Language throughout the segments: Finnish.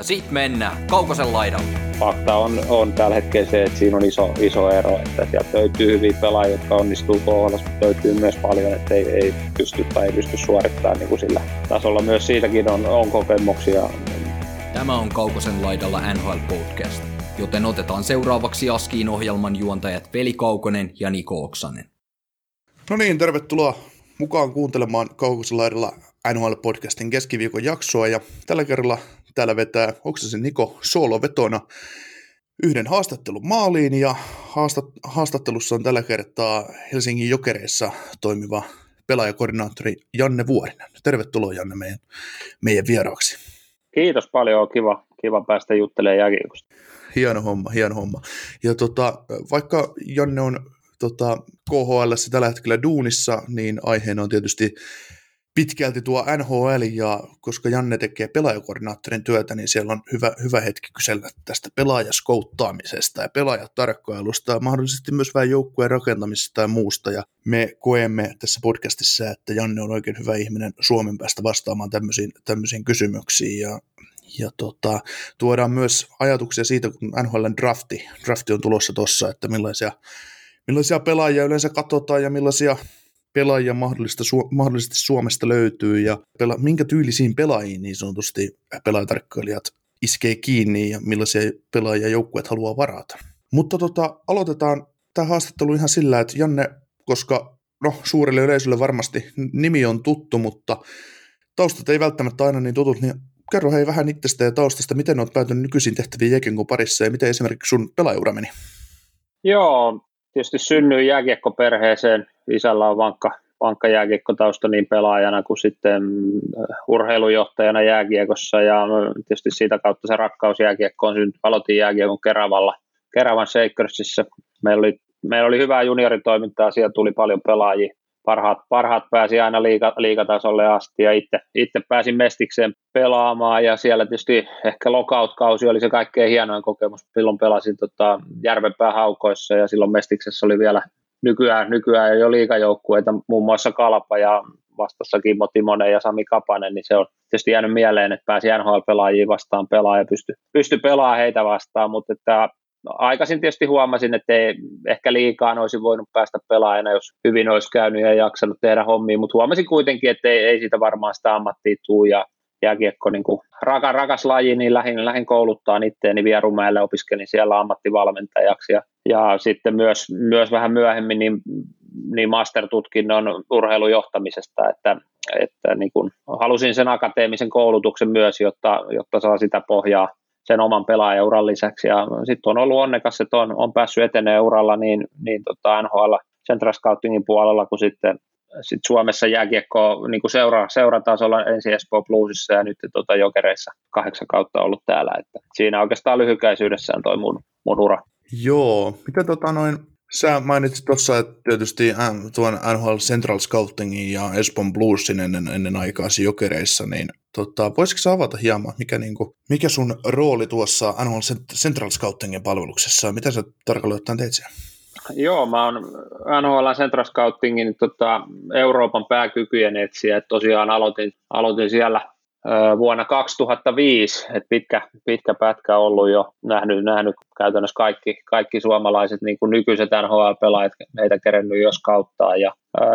Ja sit mennään Kaukosen laidalle. Fakta on, on tällä hetkellä se, että siinä on iso, iso ero, että sieltä löytyy hyviä pelaajia, jotka onnistuu KHL, mutta löytyy myös paljon, että ei, ei pysty tai ei pysty suorittamaan niin kuin sillä tasolla. Myös siitäkin on, on kokemuksia. Tämä on Kaukosen laidalla NHL Podcast, joten otetaan seuraavaksi Askiin ohjelman juontajat Veli Kaukonen ja Niko Oksanen. No niin, tervetuloa mukaan kuuntelemaan Kaukosen laidalla NHL-podcastin keskiviikon jaksoa ja tällä kerralla täällä vetää Oksasen Niko soolovetona yhden haastattelun maaliin ja haastat, haastattelussa on tällä kertaa Helsingin Jokereissa toimiva pelaajakoordinaattori Janne Vuorinen. Tervetuloa Janne meidän, meidän vieraaksi. Kiitos paljon, kiva, kiva päästä juttelemaan jääkiekosta. Hieno homma, hieno homma. Ja tota, vaikka Janne on tota, KHL tällä hetkellä duunissa, niin aiheena on tietysti pitkälti tuo NHL, ja koska Janne tekee pelaajakoordinaattorin työtä, niin siellä on hyvä, hyvä hetki kysellä tästä pelaajaskouttaamisesta ja pelaajatarkkailusta ja mahdollisesti myös vähän joukkueen rakentamisesta ja muusta. Ja me koemme tässä podcastissa, että Janne on oikein hyvä ihminen Suomen päästä vastaamaan tämmöisiin, tämmöisiin kysymyksiin. Ja ja tota, tuodaan myös ajatuksia siitä, kun NHLn drafti, drafti on tulossa tuossa, että millaisia, millaisia pelaajia yleensä katsotaan ja millaisia pelaajia mahdollista, su, mahdollisesti Suomesta löytyy ja pela, minkä tyylisiin pelaajiin niin sanotusti pelaajatarkkailijat iskee kiinni ja millaisia pelaajia joukkueet haluaa varata. Mutta tota, aloitetaan tämä haastattelu ihan sillä, että Janne, koska no, suurelle yleisölle varmasti nimi on tuttu, mutta taustat ei välttämättä aina niin tutut, niin kerro hei vähän itsestä ja taustasta, miten olet päätynyt nykyisin tehtäviin Jekenkon parissa ja miten esimerkiksi sun pelaajaura meni? Joo, tietysti synnyin jääkiekkoperheeseen. Isällä on vankka, vankka jääkiekkotausta niin pelaajana kuin sitten äh, urheilujohtajana jääkiekossa ja tietysti siitä kautta se rakkaus jääkiekkoon syntyi. Aloitin jääkiekon Keravalla, Keravan Shakersissa. Meillä oli, meillä oli hyvää junioritoimintaa, siellä tuli paljon pelaajia parhaat, parhaat pääsi aina liiga, liigatasolle asti ja itse, itse pääsin Mestikseen pelaamaan ja siellä tietysti ehkä lockout-kausi oli se kaikkein hienoin kokemus. Silloin pelasin tota, Järvenpää haukoissa ja silloin Mestiksessä oli vielä nykyään, nykyään jo liigajoukkueita, muun muassa Kalpa ja vastassa Kimmo Timonen ja Sami Kapanen, niin se on tietysti jäänyt mieleen, että pääsi NHL-pelaajiin vastaan pelaa ja pysty, pysty pelaamaan heitä vastaan, mutta että No, aikaisin tietysti huomasin, että ei ehkä liikaa olisi voinut päästä pelaajana, jos hyvin olisi käynyt ja jaksanut tehdä hommia, mutta huomasin kuitenkin, että ei, ei siitä varmaan sitä ammattia tuu ja jääkiekko niin kuin raka, rakas laji, niin lähin, lähin kouluttaa itteeni Vierumäelle, opiskelin siellä ammattivalmentajaksi ja, ja sitten myös, myös vähän myöhemmin niin, niin mastertutkinnon urheilujohtamisesta, että, että niin kuin halusin sen akateemisen koulutuksen myös, jotta, jotta saa sitä pohjaa sen oman pelaajauran lisäksi. Ja sitten on ollut onnekas, että on, on päässyt etenee uralla niin, niin tota NHL Central Scoutingin puolella kuin sitten sit Suomessa jääkiekko niin kuin seura, seuratasolla ensin Espoo Bluesissa ja nyt tota Jokereissa kahdeksan kautta ollut täällä. Että siinä oikeastaan lyhykäisyydessään toi mun, mun ura. Joo, mitä tota noin, Sä mainitsit tuossa, että tietysti tuon NHL Central Scoutingin ja Espon Bluesin ennen, ennen aikaasi jokereissa, niin tota, voisitko avata hieman, mikä, niin kuin, mikä sun rooli tuossa NHL Central Scoutingin palveluksessa Mitä sä tarkalleen ottaen teet siellä? Joo, mä oon NHL Central Scoutingin tota, Euroopan pääkykyjen etsiä. Et tosiaan aloitin, aloitin siellä vuonna 2005, että pitkä, pitkä pätkä ollut jo nähnyt, nähnyt käytännössä kaikki, kaikki suomalaiset niin kuin nykyiset NHL-pelaajat meitä kerennyt jos kauttaa. Ja,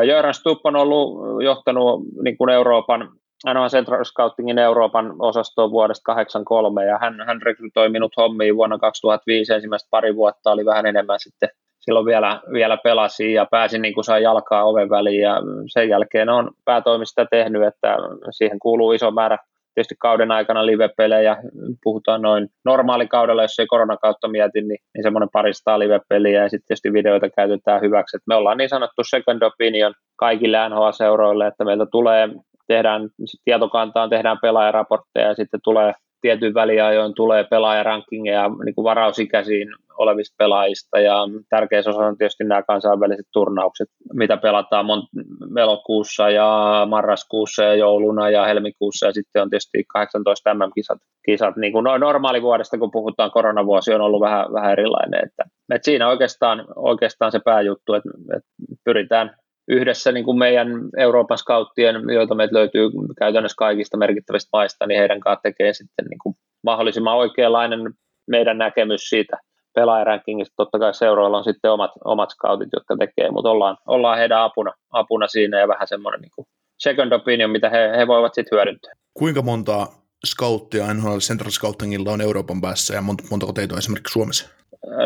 Jöran Stupp on ollut johtanut niin kuin Euroopan NHL Central Scoutingin Euroopan osastoon vuodesta 83 ja hän, hän rekrytoi minut hommiin vuonna 2005 ensimmäistä pari vuotta oli vähän enemmän sitten silloin vielä, vielä pelasin ja pääsin niin kuin sai jalkaa oven väliin ja sen jälkeen on päätoimista tehnyt, että siihen kuuluu iso määrä tietysti kauden aikana live-pelejä, puhutaan noin normaalikaudella, jos ei koronakautta mieti, niin, niin semmoinen parista live-peliä ja sitten tietysti videoita käytetään hyväksi. Et me ollaan niin sanottu second opinion kaikille NHL-seuroille, että meiltä tulee, tehdään tietokantaan, tehdään pelaajaraportteja ja sitten tulee tietyn väliajoin tulee pelaajarankingeja niin kuin varausikäisiin olevista pelaajista ja tärkeä osa on tietysti nämä kansainväliset turnaukset, mitä pelataan mon- elokuussa ja marraskuussa ja jouluna ja helmikuussa ja sitten on tietysti 18 MM-kisat. Kisat, niin kuin normaali vuodesta, kun puhutaan koronavuosi, on ollut vähän, vähän erilainen. Että, että siinä oikeastaan, oikeastaan se pääjuttu, että, että pyritään yhdessä niin kuin meidän Euroopan scouttien, joita meitä löytyy käytännössä kaikista merkittävistä maista, niin heidän kanssa tekee sitten niin kuin mahdollisimman oikeanlainen meidän näkemys siitä pelaajarankingista. Totta kai seuroilla on sitten omat, omat scoutit, jotka tekee, mutta ollaan, ollaan heidän apuna, apuna siinä ja vähän semmoinen niin kuin second opinion, mitä he, he voivat sitten hyödyntää. Kuinka monta scouttia NHL Central Scoutingilla on Euroopan päässä ja montako teitä on esimerkiksi Suomessa?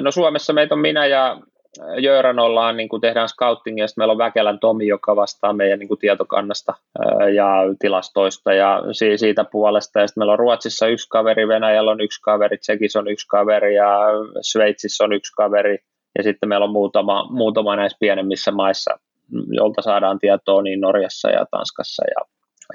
No Suomessa meitä on minä ja Jöran ollaan, niin kuin tehdään scoutingia, ja meillä on Väkelän Tomi, joka vastaa meidän niin kuin tietokannasta ja tilastoista ja siitä puolesta. Ja sitten meillä on Ruotsissa yksi kaveri, Venäjällä on yksi kaveri, Tsekissä on yksi kaveri ja Sveitsissä on yksi kaveri. Ja sitten meillä on muutama, muutama näissä pienemmissä maissa, jolta saadaan tietoa niin Norjassa ja Tanskassa. Ja,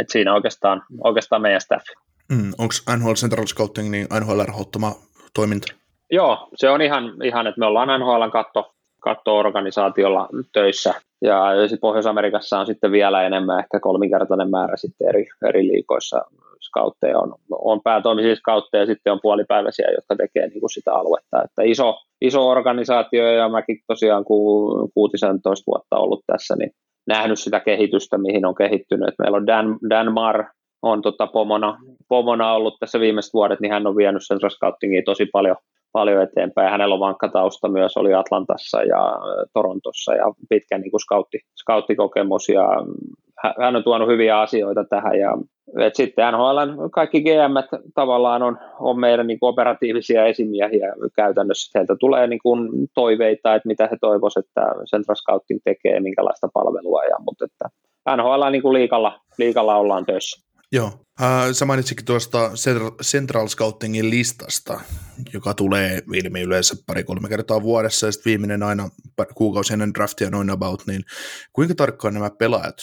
et siinä oikeastaan, oikeastaan meidän staff. Mm, Onko NHL Central Scouting niin NHL rahoittama toiminta? Joo, se on ihan, ihan että me ollaan NHLn katto, katto-organisaatiolla töissä. Ja Pohjois-Amerikassa on sitten vielä enemmän, ehkä kolminkertainen määrä sitten eri, eri liikoissa skautteja. On, on päätoimisia skautteja ja sitten on puolipäiväisiä, jotka tekee niin kuin sitä aluetta. Että iso, iso organisaatio ja mäkin tosiaan ku, 16 vuotta ollut tässä, niin nähnyt sitä kehitystä, mihin on kehittynyt. Et meillä on Dan, Dan Mar, on tota pomona, pomona ollut tässä viimeiset vuodet, niin hän on vienyt sen tosi paljon paljon eteenpäin. Hänellä on vankka tausta myös, oli Atlantassa ja Torontossa ja pitkä niin scoutti, scouttikokemus ja hän on tuonut hyviä asioita tähän ja et sitten NHL kaikki GM tavallaan on, on meidän niin operatiivisia esimiehiä käytännössä. Heiltä tulee niin kuin toiveita, että mitä he toivoisivat, että Central Scouting tekee, minkälaista palvelua. Ja, mutta että NHL niin kuin liikalla, liikalla ollaan töissä. Joo. Äh, sä mainitsikin tuosta Central Scoutingin listasta, joka tulee ilmi yleensä pari-kolme kertaa vuodessa, ja sitten viimeinen aina kuukausi ennen draftia noin about, niin kuinka tarkkaan nämä pelaajat,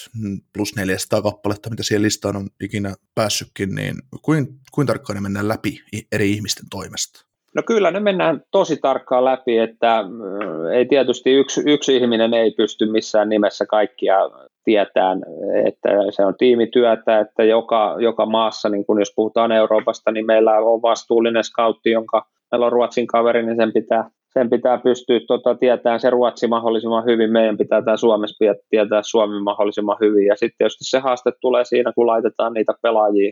plus 400 kappaletta, mitä siihen listaan on ikinä päässytkin, niin kuinka, kuinka tarkkaan ne mennään läpi eri ihmisten toimesta? No kyllä ne mennään tosi tarkkaan läpi, että ei tietysti yksi, yksi ihminen ei pysty missään nimessä kaikkia tietään, että se on tiimityötä, että joka, joka maassa, niin kun jos puhutaan Euroopasta, niin meillä on vastuullinen scoutti, jonka meillä on Ruotsin kaveri, niin sen pitää, sen pitää pystyä tota, tietämään se Ruotsi mahdollisimman hyvin, meidän pitää tämä Suomessa tietää Suomi mahdollisimman hyvin, ja sitten tietysti se haaste tulee siinä, kun laitetaan niitä pelaajia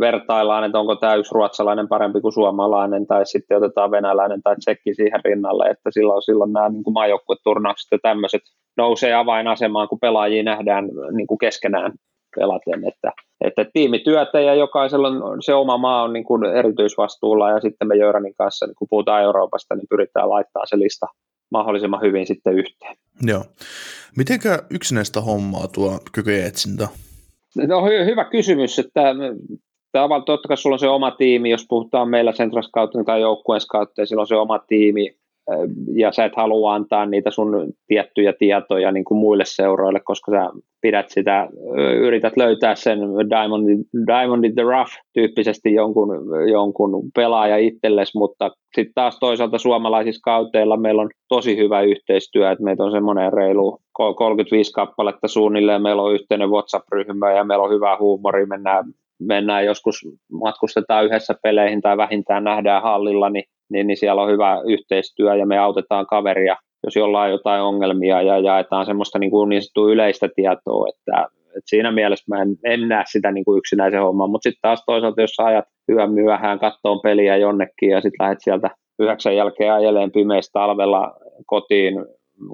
vertaillaan, että onko tämä yksi ruotsalainen parempi kuin suomalainen, tai sitten otetaan venäläinen tai tsekki siihen rinnalle, että silloin, silloin nämä niin maajoukkueturnaukset ja tämmöiset nousee avainasemaan, kun pelaajia nähdään niin kuin keskenään pelaten, että, että tiimityötä ja jokaisella on, se oma maa on niin kuin erityisvastuulla ja sitten me Jöranin kanssa, niin kun puhutaan Euroopasta, niin pyritään laittamaan se lista mahdollisimman hyvin sitten yhteen. Joo. Mitenkä yksinäistä hommaa tuo kykyjen etsintä? No hy- hyvä kysymys, että tavallaan totta kai sulla on se oma tiimi, jos puhutaan meillä Central Scouting tai joukkueen Scouting, silloin on se oma tiimi, ja sä et halua antaa niitä sun tiettyjä tietoja niin kuin muille seuroille, koska sä pidät sitä, yrität löytää sen Diamond, Diamond in the Rough tyyppisesti jonkun, jonkun pelaaja itsellesi, mutta sitten taas toisaalta suomalaisissa kauteilla meillä on tosi hyvä yhteistyö, että meitä on semmoinen reilu 35 kappaletta suunnilleen, meillä on yhteinen WhatsApp-ryhmä ja meillä on hyvä huumori, mennään, mennään joskus, matkustetaan yhdessä peleihin tai vähintään nähdään hallilla, niin niin, niin siellä on hyvä yhteistyö ja me autetaan kaveria, jos jollain on jotain ongelmia ja jaetaan semmoista niin, kuin niin sanottua yleistä tietoa, että, että siinä mielessä mä en, en näe sitä niin kuin yksinäisen homman, mutta sitten taas toisaalta, jos sä ajat yön myöhään kattoon peliä jonnekin ja sitten lähdet sieltä yhdeksän jälkeen ajeleen pimeistä talvella kotiin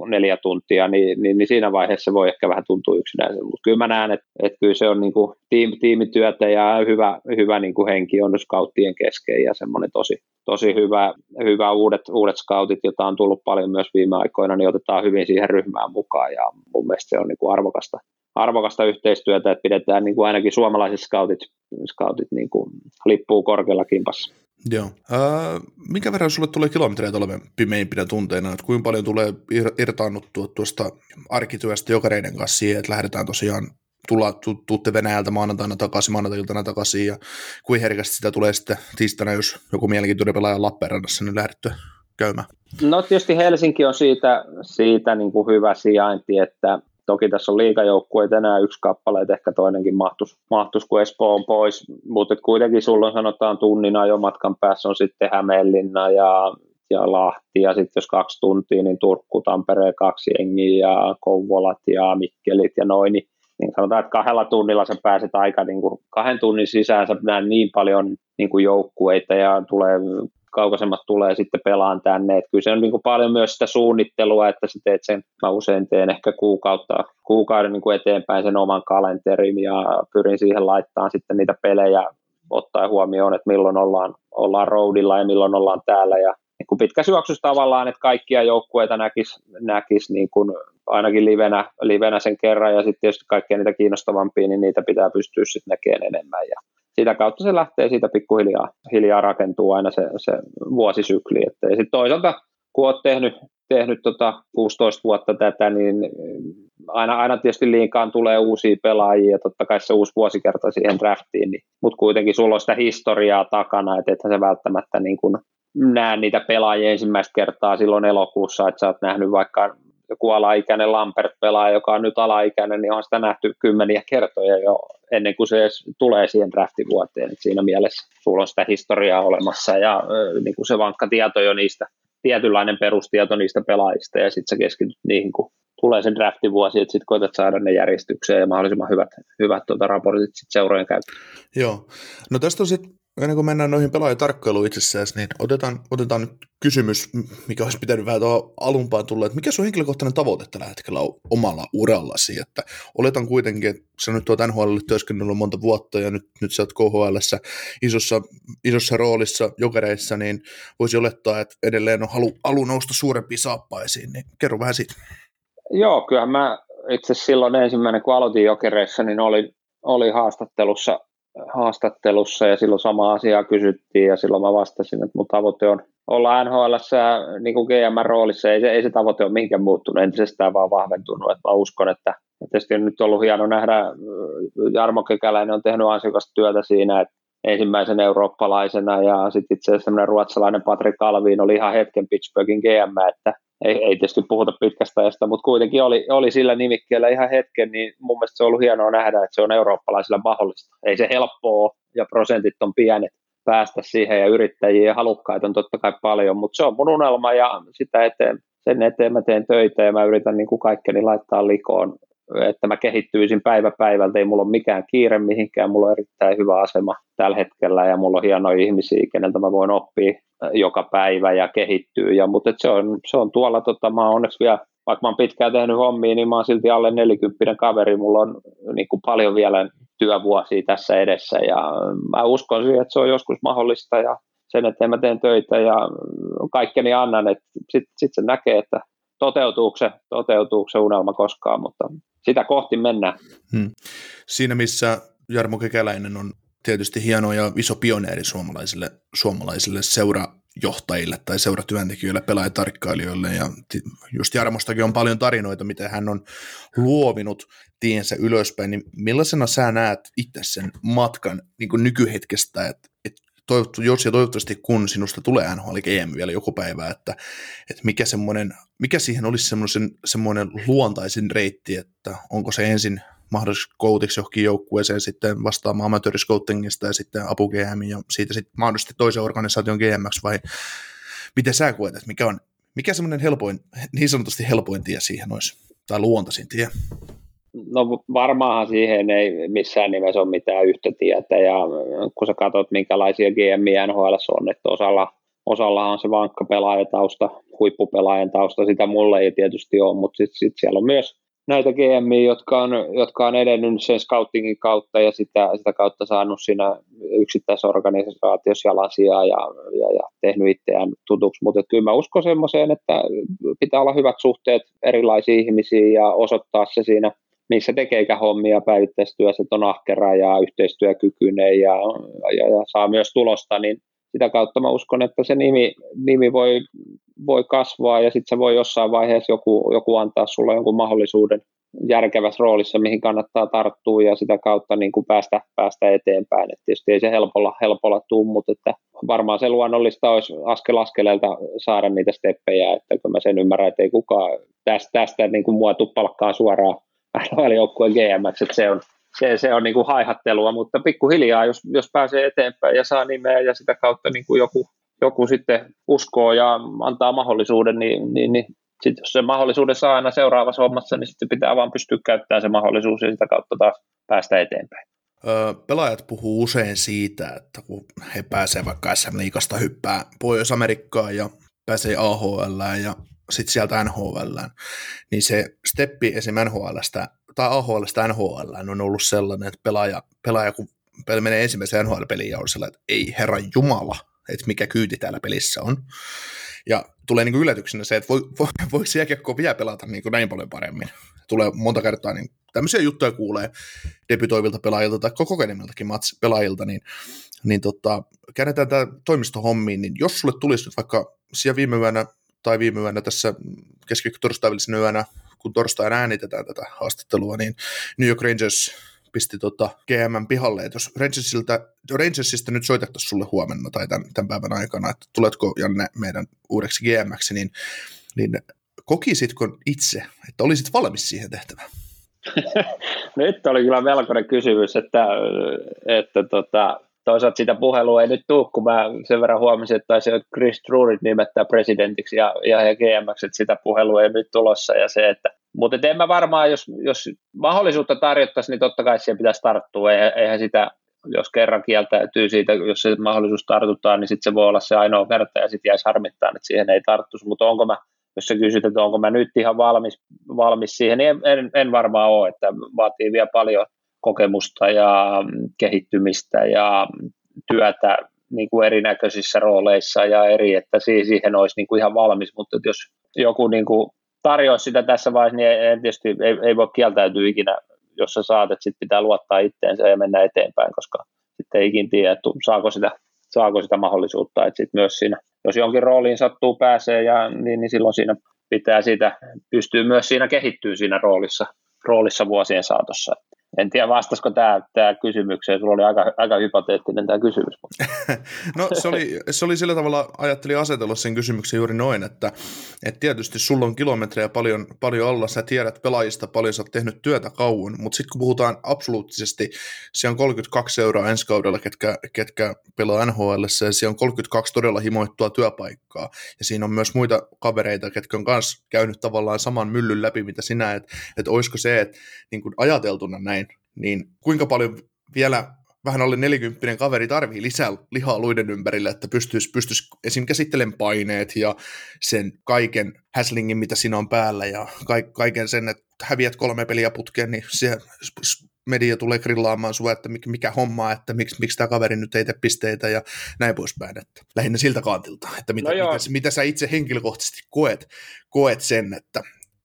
neljä tuntia, niin, niin, niin siinä vaiheessa voi ehkä vähän tuntua yksinäisen. Mutta kyllä mä näen, että, että kyllä se on niin kuin tiim, tiimityötä ja hyvä, hyvä niin kuin henki on scouttien kesken ja semmoinen tosi, tosi hyvä, hyvä uudet, uudet scoutit, joita on tullut paljon myös viime aikoina, niin otetaan hyvin siihen ryhmään mukaan ja mun mielestä se on niin kuin arvokasta, arvokasta yhteistyötä, että pidetään niin kuin ainakin suomalaiset scoutit, scoutit niin kuin lippuu korkealla kimpassa. Joo. Äh, minkä verran sulle tulee kilometrejä talven pimeimpinä tunteina? Että kuinka paljon tulee irtaannuttua tuosta arkityöstä jokareiden kanssa siihen, että lähdetään tosiaan tulla, tu, tuutte Venäjältä maanantaina takaisin, maanantailtana takaisin, ja kuin herkästi sitä tulee sitten tiistaina, jos joku mielenkiintoinen pelaaja Lappeenrannassa, niin lähdettyä käymään? No tietysti Helsinki on siitä, siitä niin kuin hyvä sijainti, että toki tässä on liikajoukkueita enää yksi kappale, että ehkä toinenkin mahtuisi, mahtuisi kun Espoo on pois, mutta kuitenkin sulla on sanotaan tunnin ajomatkan päässä on sitten Hämeenlinna ja, ja Lahti, ja sitten jos kaksi tuntia, niin Turkku, Tampere, kaksi jengiä, ja Kouvolat ja Mikkelit ja noin, niin niin sanotaan, että kahdella tunnilla sä pääset aika niin kuin, kahden tunnin sisään. Sä näet niin paljon niin kuin joukkueita ja tulee kaukaisemmat tulee sitten pelaan tänne. Et kyllä se on niin kuin paljon myös sitä suunnittelua, että sä teet sen, mä usein teen ehkä kuukautta, kuukauden niin kuin eteenpäin sen oman kalenterin ja pyrin siihen laittamaan sitten niitä pelejä ottaa huomioon, että milloin ollaan, ollaan roadilla ja milloin ollaan täällä. Ja niin kuin pitkä syöksys tavallaan, että kaikkia joukkueita näkisi näkis niin kuin ainakin livenä, livenä sen kerran. Ja sitten tietysti kaikkia niitä kiinnostavampia, niin niitä pitää pystyä sitten näkemään enemmän. Ja sitä kautta se lähtee siitä pikkuhiljaa hiljaa rakentuu aina se, se vuosisykli. Että ja sitten toisaalta, kun olet tehnyt, tehnyt tota 16 vuotta tätä, niin aina, aina tietysti liinkaan tulee uusia pelaajia, totta kai se uusi vuosikerta siihen draftiin, niin, mutta kuitenkin sulla on sitä historiaa takana, että ethän se välttämättä niin kuin näe niitä pelaajia ensimmäistä kertaa silloin elokuussa, että sä oot nähnyt vaikka joku alaikäinen Lampert pelaa, joka on nyt alaikäinen, niin on sitä nähty kymmeniä kertoja jo ennen kuin se edes tulee siihen draftivuoteen. Et siinä mielessä sulla on sitä historiaa olemassa ja niin kuin se vankka tieto jo niistä, tietynlainen perustieto niistä pelaajista ja sitten sä keskityt niihin, kun tulee sen draftivuosi, että sitten koetat saada ne järjestykseen ja mahdollisimman hyvät, hyvät tuota, raportit sit seurojen käyttöön. Joo. No tästä on sitten ennen kuin mennään noihin pelaajatarkkailuun itsessään, niin otetaan, otetaan nyt kysymys, mikä olisi pitänyt vähän tuohon alumpaan tulla, että mikä sun henkilökohtainen tavoite tällä hetkellä on omalla urallasi, että oletan kuitenkin, että sä nyt oot NHL työskennellyt monta vuotta ja nyt, nyt sä oot KHL isossa, isossa roolissa jokereissa, niin voisi olettaa, että edelleen on halu, halu nousta suurempiin saappaisiin, niin kerro vähän siitä. Joo, kyllä mä itse silloin ensimmäinen, kun aloitin jokereissa, niin oli, oli haastattelussa haastattelussa ja silloin sama asia kysyttiin ja silloin mä vastasin, että mun tavoite on olla NHL niin kuin GM-roolissa. Ei se, ei se tavoite ole mihinkään muuttunut, entisestään vaan vahventunut. Että mä uskon, että tietysti on nyt ollut hieno nähdä, Jarmo Kekäläinen on tehnyt ansiokasta työtä siinä, että ensimmäisen eurooppalaisena ja sitten itse asiassa ruotsalainen Patrick Alvin oli ihan hetken Pittsburghin GM, että ei, ei tietysti puhuta pitkästä ajasta, mutta kuitenkin oli, oli sillä nimikkeellä ihan hetken, niin mun mielestä se on ollut hienoa nähdä, että se on eurooppalaisilla mahdollista. Ei se helppoa ja prosentit on pienet päästä siihen ja yrittäjiä ja halukkaita on totta kai paljon, mutta se on mun unelma ja sitä eteen, sen eteen mä teen töitä ja mä yritän niin kuin kaikkeni laittaa likoon, että mä kehittyisin päivä päivältä, ei mulla ole mikään kiire mihinkään, mulla on erittäin hyvä asema tällä hetkellä ja mulla on hienoja ihmisiä, keneltä mä voin oppia joka päivä ja kehittyy. Ja, mutta se on, se on tuolla, tota, mä onneksi vielä, vaikka mä oon pitkään tehnyt hommia, niin mä oon silti alle 40 kaveri. Mulla on niin kuin paljon vielä työvuosia tässä edessä ja mä uskon siihen, että se on joskus mahdollista ja sen, että mä teen töitä ja kaikkeni annan, että sitten sit se näkee, että toteutuuko se, toteutuuko se unelma koskaan, mutta sitä kohti mennään. Hmm. Siinä missä Jarmo Kekäläinen on tietysti hieno ja iso pioneeri suomalaisille, suomalaisille seurajohtajille tai seuratyöntekijöille, pelaajatarkkailijoille ja just Jarmostakin on paljon tarinoita, miten hän on luovinut tiensä ylöspäin, niin millaisena sä näet itse sen matkan niin nykyhetkestä, että, että toivottu, jos ja toivottavasti kun sinusta tulee NHL GM vielä joku päivä, että, että mikä, semmoinen, mikä siihen olisi semmoinen, semmoinen luontaisin reitti, että onko se ensin mahdollisesti koutiksi johonkin joukkueeseen sitten vastaamaan amatööriscoutingista ja sitten apu GM ja siitä sitten mahdollisesti toisen organisaation GMX vai miten sä koet, että mikä on mikä semmoinen helpoin, niin sanotusti helpoin tie siihen olisi, tai luontaisin tie? No varmaanhan siihen ei missään nimessä ole mitään yhtä tietä, ja kun sä katsot minkälaisia GM NHL on, että osalla, osalla on se vankka pelaajatausta, huippupelaajan tausta, sitä mulle ei tietysti ole, mutta sitten sit siellä on myös näitä GM, jotka on, jotka on edennyt sen scoutingin kautta ja sitä, sitä kautta saanut siinä yksittäisorganisaatiossa jalansijaa ja, ja, ja tehnyt itseään tutuksi. Mutta kyllä mä uskon semmoiseen, että pitää olla hyvät suhteet erilaisiin ihmisiin ja osoittaa se siinä, missä tekeekä hommia päivittäistyössä, on ahkera ja yhteistyökykyinen ja, ja, ja saa myös tulosta, niin sitä kautta mä uskon, että se nimi, nimi voi voi kasvaa ja sitten se voi jossain vaiheessa joku, joku antaa sulle jonkun mahdollisuuden, järkevässä roolissa, mihin kannattaa tarttua ja sitä kautta niin kuin päästä, päästä eteenpäin. Et tietysti ei se helpolla, helpolla tuu, mutta että varmaan se luonnollista olisi askel askeleelta saada niitä steppejä, että kun mä sen ymmärrän, että ei kukaan tästä, tästä niin kuin mua palkkaa suoraan NHL-joukkueen GMX, että se on, se, se on niin kuin haihattelua, mutta pikkuhiljaa, jos, jos pääsee eteenpäin ja saa nimeä ja sitä kautta niin kuin joku, joku sitten uskoo ja antaa mahdollisuuden, niin, niin, niin sitten jos se mahdollisuuden saa aina seuraavassa hommassa, niin sitten pitää vaan pystyä käyttämään se mahdollisuus ja sitä kautta taas päästä eteenpäin. Pelaajat puhuu usein siitä, että kun he pääsevät vaikka SM Liikasta hyppää Pohjois-Amerikkaan ja pääsee AHL ja sitten sieltä NHL, niin se steppi esim. NHLstä tai AHLstä NHL on ollut sellainen, että pelaaja, pelaaja kun menee ensimmäiseen NHL-peliin ja on sellainen, että ei herra Jumala, että mikä kyyti täällä pelissä on. Ja tulee niin yllätyksenä se, että voi, voi, voiko jääkiekkoa vielä pelata niin kuin näin paljon paremmin. Tulee monta kertaa niin tämmöisiä juttuja kuulee debytoivilta pelaajilta tai kokeneemmiltakin pelaajilta, niin, niin tota, käännetään tämä toimistohommiin, niin jos sulle tulisi nyt vaikka siellä viime yönä tai viime yönä tässä keskiviikko-torstai yönä, kun torstaina äänitetään tätä haastattelua, niin New York Rangers pisti tota GM pihalle, että jos Rangersilta, Rangersista nyt soitettaisiin sulle huomenna tai tämän, tämän päivän aikana, että tuletko Janne meidän uudeksi GMksi, niin, niin kokisitko itse, että olisit valmis siihen tehtävään? nyt oli kyllä melkoinen kysymys, että, että tota, toisaalta sitä puhelua ei nyt tule, kun mä sen verran huomasin, että taisi Chris Drurit nimettää presidentiksi ja, ja, ja GMX, että sitä puhelua ei nyt tulossa ja se, että mutta en mä varmaan, jos, jos mahdollisuutta tarjottaisiin, niin totta kai siihen pitäisi tarttua, eihän sitä, jos kerran kieltäytyy siitä, jos se mahdollisuus tartutaan, niin sitten se voi olla se ainoa kerta ja sitten jäisi harmittaa, että siihen ei tarttuisi, mutta onko mä, jos sä kysyt, että onko mä nyt ihan valmis, valmis siihen, niin en, en, en varmaan ole, että vaatii vielä paljon kokemusta ja kehittymistä ja työtä niin kuin erinäköisissä rooleissa ja eri, että siihen olisi niin kuin ihan valmis, mutta jos joku niin kuin tarjoaisi sitä tässä vaiheessa, niin ei, tietysti ei, ei voi kieltäytyä ikinä, jos sä saat, että sit pitää luottaa itteensä ja mennä eteenpäin, koska sitten ei ikinä tiedä, että saako sitä, saako sitä mahdollisuutta, että sitten myös siinä, jos jonkin rooliin sattuu pääsee, ja, niin, niin silloin siinä pitää siitä, pystyy myös siinä kehittyä siinä roolissa, roolissa vuosien saatossa en tiedä vastasiko tämä, tämä kysymykseen, sulla oli aika, aika hypoteettinen tämä kysymys. no se oli, se oli sillä tavalla, ajattelin asetella sen kysymyksen juuri noin, että, että tietysti sulla on kilometrejä paljon, paljon alla, sä tiedät pelaajista paljon, sä oot tehnyt työtä kauan, mutta sitten kun puhutaan absoluuttisesti, se on 32 euroa ensi kaudella, ketkä, ketkä pelaa NHL, ja se on 32 todella himoittua työpaikkaa, ja siinä on myös muita kavereita, ketkä on myös käynyt tavallaan saman myllyn läpi, mitä sinä, että, että olisiko se, että niin ajateltuna näin, niin kuinka paljon vielä vähän alle 40 kaveri tarvii lisää lihaa luiden ympärille, että pystyisi, pystyisi esim. käsittelemään paineet ja sen kaiken häslingin, mitä siinä on päällä ja kaiken sen, että häviät kolme peliä putkeen, niin se media tulee grillaamaan sua, että mikä homma, että miksi, miksi tämä kaveri nyt ei tee pisteitä ja näin poispäin. Että lähinnä siltä kantilta, että mitä, no mitä, mitä sä itse henkilökohtaisesti koet, koet sen, että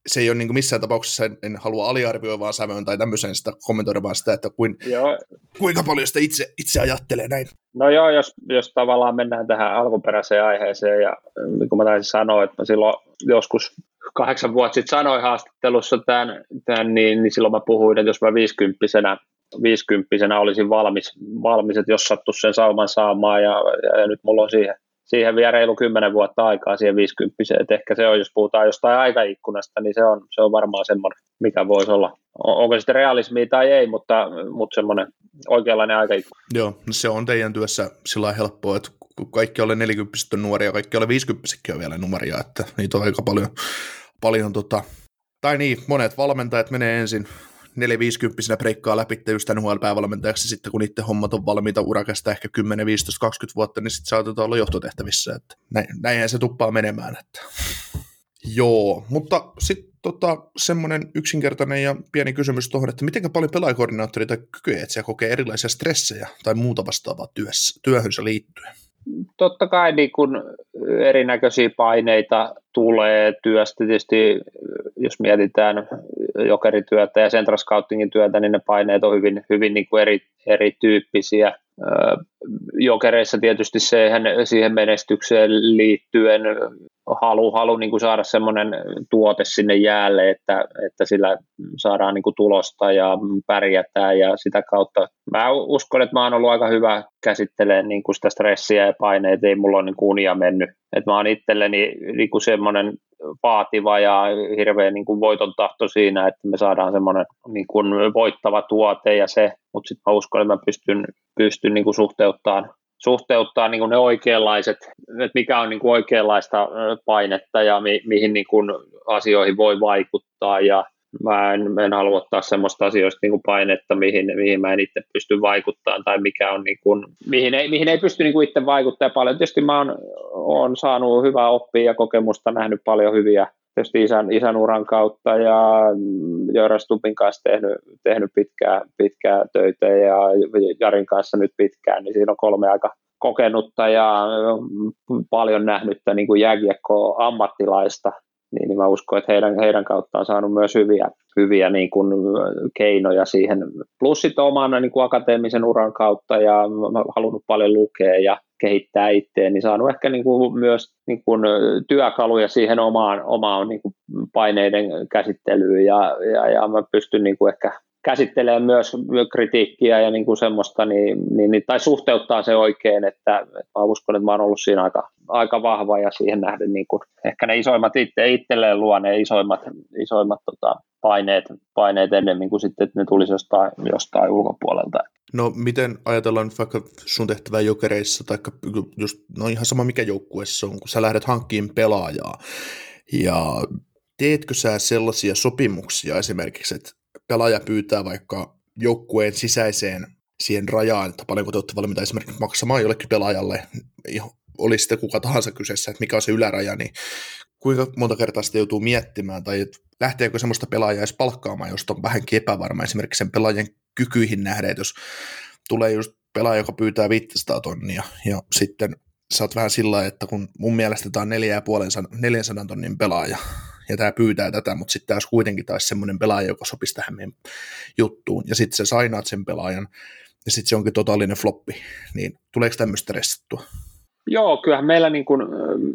se ei ole niin kuin missään tapauksessa, en, en halua aliarvioivaa sävöön tai tämmöiseen sitä kommentoida vaan sitä, että kuin, joo. kuinka paljon sitä itse, itse ajattelee näin. No joo, jos, jos tavallaan mennään tähän alkuperäiseen aiheeseen, ja niin kuin mä taisin sanoa, että mä silloin joskus kahdeksan vuotta sitten sanoin haastattelussa tämän, tämän niin, niin silloin mä puhuin, että jos mä viisikymppisenä, viisikymppisenä olisin valmis, valmis että jos sattuisi sen sauman saamaan, ja, ja, ja nyt mulla on siihen siihen vielä reilu kymmenen vuotta aikaa siihen 50 että ehkä se on, jos puhutaan jostain aikaikkunasta, niin se on, se on varmaan semmoinen, mikä voisi olla. Onko sitten realismia tai ei, mutta, mutta semmoinen oikeanlainen aikaikkuna. Joo, no se on teidän työssä sillä helppoa, että kaikki ole 40 on nuoria, kaikki ole 50 on vielä nuoria, että niitä on aika paljon, paljon tota, tai niin, monet valmentajat menee ensin 450 breikkaa läpi just NHL-päävalmentajaksi sitten, kun niiden hommat on valmiita urakasta ehkä 10, 15, 20 vuotta, niin sitten saatetaan olla johtotehtävissä. Että näin, näinhän se tuppaa menemään. Että. Joo, mutta sitten tota, semmoinen yksinkertainen ja pieni kysymys tuohon, että miten paljon pelaajakoordinaattori tai kykyetsijä kokee erilaisia stressejä tai muuta vastaavaa työssä, työhönsä liittyen? Totta kai niin kun erinäköisiä paineita tulee työstä. Tietysti jos mietitään jokerityötä ja Central Scoutingin työtä, niin ne paineet on hyvin, hyvin niin kuin eri, erityyppisiä. Jokereissa tietysti siihen, siihen menestykseen liittyen halu, halu niin kuin saada semmoinen tuote sinne jäälle, että, että sillä saadaan niin kuin tulosta ja pärjätään ja sitä kautta mä uskon, että mä oon ollut aika hyvä käsittelemään niin kuin sitä stressiä ja paineita, ei mulla ole niin unia mennyt. Että mä oon itselleni niin kuin semmoinen vaativa ja hirveän niin kuin voiton tahto siinä, että me saadaan semmoinen niin kuin voittava tuote ja se, mutta sitten mä uskon, että mä pystyn, pystyn niin kuin suhteuttamaan suhteuttaa niin kuin ne oikeanlaiset, että mikä on niin kuin oikeanlaista painetta ja mi, mihin niin kuin asioihin voi vaikuttaa ja mä en, en halua ottaa semmoista asioista niin kuin painetta, mihin, mihin mä en itse pysty vaikuttamaan tai mikä on niin kuin, mihin, ei, mihin ei pysty niin kuin itse vaikuttamaan paljon. Tietysti mä oon, oon saanut hyvää oppia ja kokemusta, nähnyt paljon hyviä tietysti isän, isän uran kautta ja Jöran Stupin kanssa tehnyt, tehnyt pitkää, pitkää töitä ja Jarin kanssa nyt pitkään, niin siinä on kolme aika kokenutta ja paljon nähnyttä niin kuin jääkiekko ammattilaista, niin, niin mä uskon, että heidän, heidän kautta on saanut myös hyviä, hyviä niin kuin keinoja siihen. Plus sitten oman niin kuin akateemisen uran kautta ja halunnut paljon lukea ja kehittää itseään, niin saanut ehkä niin kuin myös niin kuin työkaluja siihen omaan, omaan niin kuin paineiden käsittelyyn ja, ja, ja mä pystyn niin kuin ehkä käsittelee myös kritiikkiä ja niin kuin semmoista, niin, niin, niin, tai suhteuttaa se oikein, että, että mä uskon, että mä oon ollut siinä aika, aika vahva ja siihen nähden niin kuin, ehkä ne isoimmat itse, itselleen luo ne isoimmat, isoimmat tota, paineet, paineet ennemmin kuin sitten, että ne tulisi jostain, jostain ulkopuolelta. No miten ajatellaan vaikka sun tehtävää jokereissa, tai just, no ihan sama mikä joukkueessa on, kun sä lähdet hankkiin pelaajaa, ja teetkö sä sellaisia sopimuksia esimerkiksi, että pelaaja pyytää vaikka joukkueen sisäiseen siihen rajaan, että paljonko te olette valmiita esimerkiksi maksamaan jollekin pelaajalle, oli sitten kuka tahansa kyseessä, että mikä on se yläraja, niin kuinka monta kertaa sitä joutuu miettimään, tai lähteekö semmoista pelaajaa edes palkkaamaan, josta on vähänkin epävarma esimerkiksi sen pelaajan kykyihin nähdä, että jos tulee just pelaaja, joka pyytää 500 tonnia, ja sitten sä oot vähän sillä että kun mun mielestä tämä on 400 tonnin pelaaja, ja tämä pyytää tätä, mutta sitten taas kuitenkin taas semmoinen pelaaja, joka sopisi tähän meidän juttuun, ja sitten sä sainaat sen pelaajan, ja sitten se onkin totaalinen floppi, niin tuleeko tämmöistä stressattua? Joo, kyllähän meillä niin kun,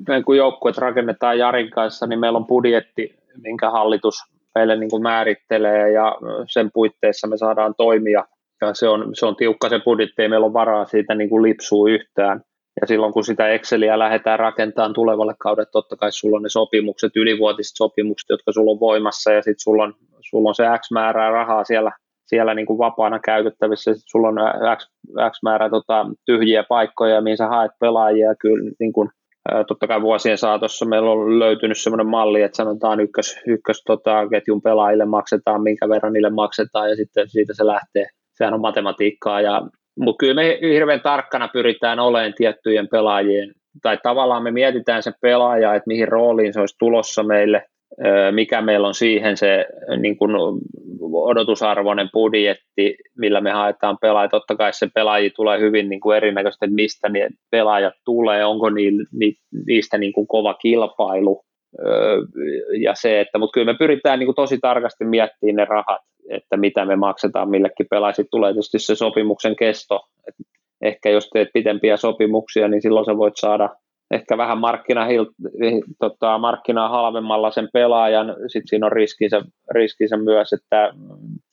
niin kun joukkueet rakennetaan Jarin kanssa, niin meillä on budjetti, minkä hallitus meille niin kuin määrittelee ja sen puitteissa me saadaan toimia. Ja se on, se on tiukka se budjetti, ei meillä ole varaa siitä niin kuin lipsuu yhtään. Ja silloin kun sitä Exceliä lähdetään rakentamaan tulevalle kaudelle, totta kai sulla on ne sopimukset, ylivuotiset sopimukset, jotka sulla on voimassa ja sitten sulla on, sulla on se X määrää rahaa siellä, siellä niin kuin vapaana käytettävissä, sitten sulla on X, X määrää tota, tyhjiä paikkoja, mihin sä haet pelaajia. Kyllä niin kuin, totta kai vuosien saatossa meillä on löytynyt sellainen malli, että sanotaan ykkös, ykkös tota, ketjun pelaajille maksetaan, minkä verran niille maksetaan ja sitten siitä se lähtee. Sehän on matematiikkaa ja mutta kyllä me hirveän tarkkana pyritään olemaan tiettyjen pelaajien, tai tavallaan me mietitään se pelaaja, että mihin rooliin se olisi tulossa meille, mikä meillä on siihen se niin kuin odotusarvoinen budjetti, millä me haetaan pelaajia. Totta kai se pelaaji tulee hyvin niin kuin erinäköisesti, että mistä ne pelaajat tulee, onko niistä niin kuin kova kilpailu. Ja se, että, mutta kyllä me pyritään niin kuin tosi tarkasti miettimään ne rahat, että mitä me maksetaan millekin pelaajille. tulee tietysti se sopimuksen kesto. että ehkä jos teet pitempiä sopimuksia, niin silloin sä voit saada ehkä vähän markkina, tota, markkinaa halvemmalla sen pelaajan. Sitten siinä on riskinsä, riskinsä myös, että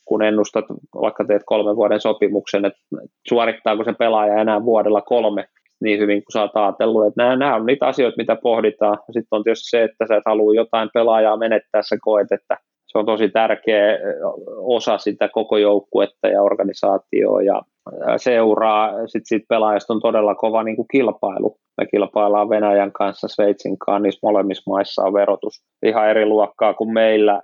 kun ennustat, vaikka teet kolmen vuoden sopimuksen, että suorittaako se pelaaja enää vuodella kolme niin hyvin kuin sä oot ajatellut. Että nämä, nämä on niitä asioita, mitä pohditaan. Sitten on tietysti se, että sä et halua jotain pelaajaa menettää, sä koet, että se on tosi tärkeä osa sitä koko joukkuetta ja organisaatioa ja seuraa. Sitten siitä pelaajasta on todella kova niin kuin kilpailu. Me kilpaillaan Venäjän kanssa, Sveitsin kanssa, niissä molemmissa maissa on verotus ihan eri luokkaa kuin meillä.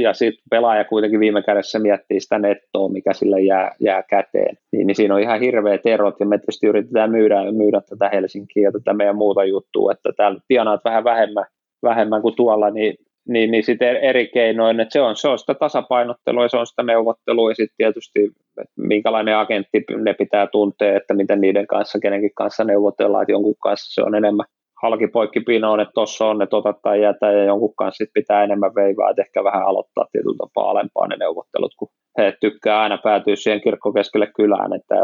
Ja sitten pelaaja kuitenkin viime kädessä miettii sitä nettoa, mikä sille jää, jää käteen. Niin, niin siinä on ihan hirveät erot, ja me tietysti yritetään myydä, myydä tätä Helsinkiä ja tätä meidän muuta juttua, että täällä tienaat vähän vähemmän, vähemmän kuin tuolla, niin niin, niin sitten eri keinoin, että se on, se on sitä tasapainottelua ja se on sitä neuvottelua ja sitten tietysti, että minkälainen agentti ne pitää tuntea, että miten niiden kanssa, kenenkin kanssa neuvotellaan, että jonkun kanssa se on enemmän halkipoikki pinoon, että tuossa on, että otat tai jätä ja jonkun kanssa sit pitää enemmän veivaa, että ehkä vähän aloittaa tietyllä tapaa alempaa ne neuvottelut, kun he tykkää aina päätyä siihen kirkkokeskelle kylään, että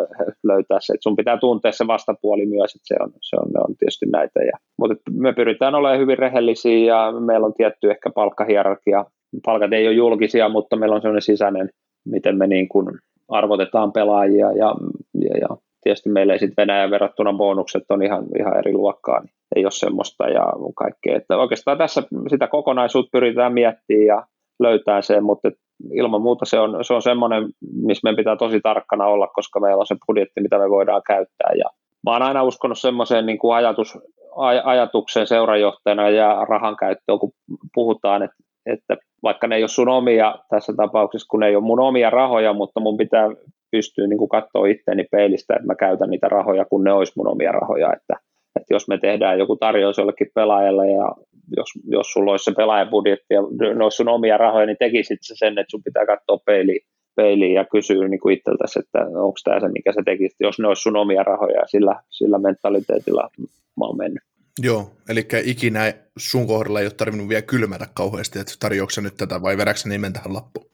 löytää se, että sun pitää tuntea se vastapuoli myös, että se on, se on, ne on tietysti näitä. Ja, mutta me pyritään olemaan hyvin rehellisiä ja meillä on tietty ehkä palkkahierarkia. Palkat ei ole julkisia, mutta meillä on sellainen sisäinen, miten me niin kuin arvotetaan pelaajia ja, ja, ja tietysti meillä ei sitten Venäjän verrattuna bonukset on ihan, ihan eri luokkaa, niin ei ole semmoista ja kaikkea. Että oikeastaan tässä sitä kokonaisuutta pyritään miettimään ja löytää se, mutta ilman muuta se on, se on semmoinen, missä meidän pitää tosi tarkkana olla, koska meillä on se budjetti, mitä me voidaan käyttää. Ja mä oon aina uskonut semmoiseen niin kuin ajatus, aj, ajatukseen seurajohtajana ja rahan käyttöön, kun puhutaan, että, että vaikka ne ei ole sun omia tässä tapauksessa, kun ne ei ole mun omia rahoja, mutta mun pitää pystyä niin kuin katsoa itteeni peilistä, että mä käytän niitä rahoja, kun ne olisi mun omia rahoja, että, että jos me tehdään joku tarjous jollekin pelaajalle ja jos, jos sulla olisi se pelaajabudjetti ja ne olisi sun omia rahoja, niin tekisit se sen, että sun pitää katsoa peiliin, peiliin ja kysyä niin kuin itseltäsi, että onko tämä se, mikä se tekisi, jos ne olisi sun omia rahoja ja sillä, sillä mentaliteetilla mä oon mennyt. Joo, eli ikinä sun kohdalla ei ole tarvinnut vielä kylmätä kauheasti, että tarjouksia nyt tätä vai vedäksä nimen tähän lappuun?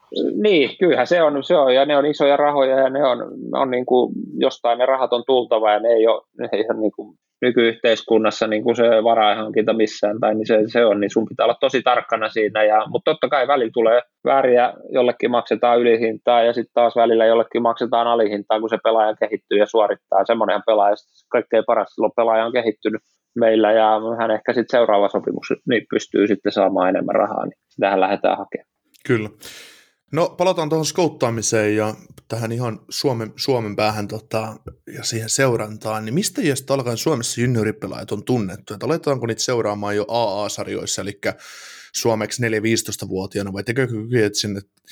Niin, kyllähän se on, se on, ja ne on isoja rahoja ja ne on, on niin kuin, jostain ne rahat on tultava ja ne ei ole, ne ei ole niin kuin, nykyyhteiskunnassa niin kuin se varainhankinta missään tai niin se, se on, niin sun pitää olla tosi tarkkana siinä. Ja, mutta totta kai välillä tulee vääriä, jollekin maksetaan ylihintaa ja sitten taas välillä jollekin maksetaan alihintaa, kun se pelaaja kehittyy ja suorittaa. Semmoinen pelaaja, kaikkein paras silloin pelaaja on kehittynyt meillä ja hän ehkä sitten seuraava sopimus niin pystyy sitten saamaan enemmän rahaa, niin sitähän lähdetään hakemaan. Kyllä. No palataan tuohon skouttaamiseen ja tähän ihan Suomen, Suomen päähän tota, ja siihen seurantaan, niin mistä iästä alkaen Suomessa junioripelaajat on tunnettu? Että aletaanko niitä seuraamaan jo AA-sarjoissa, eli suomeksi 4-15-vuotiaana, vai tekee kykyjen,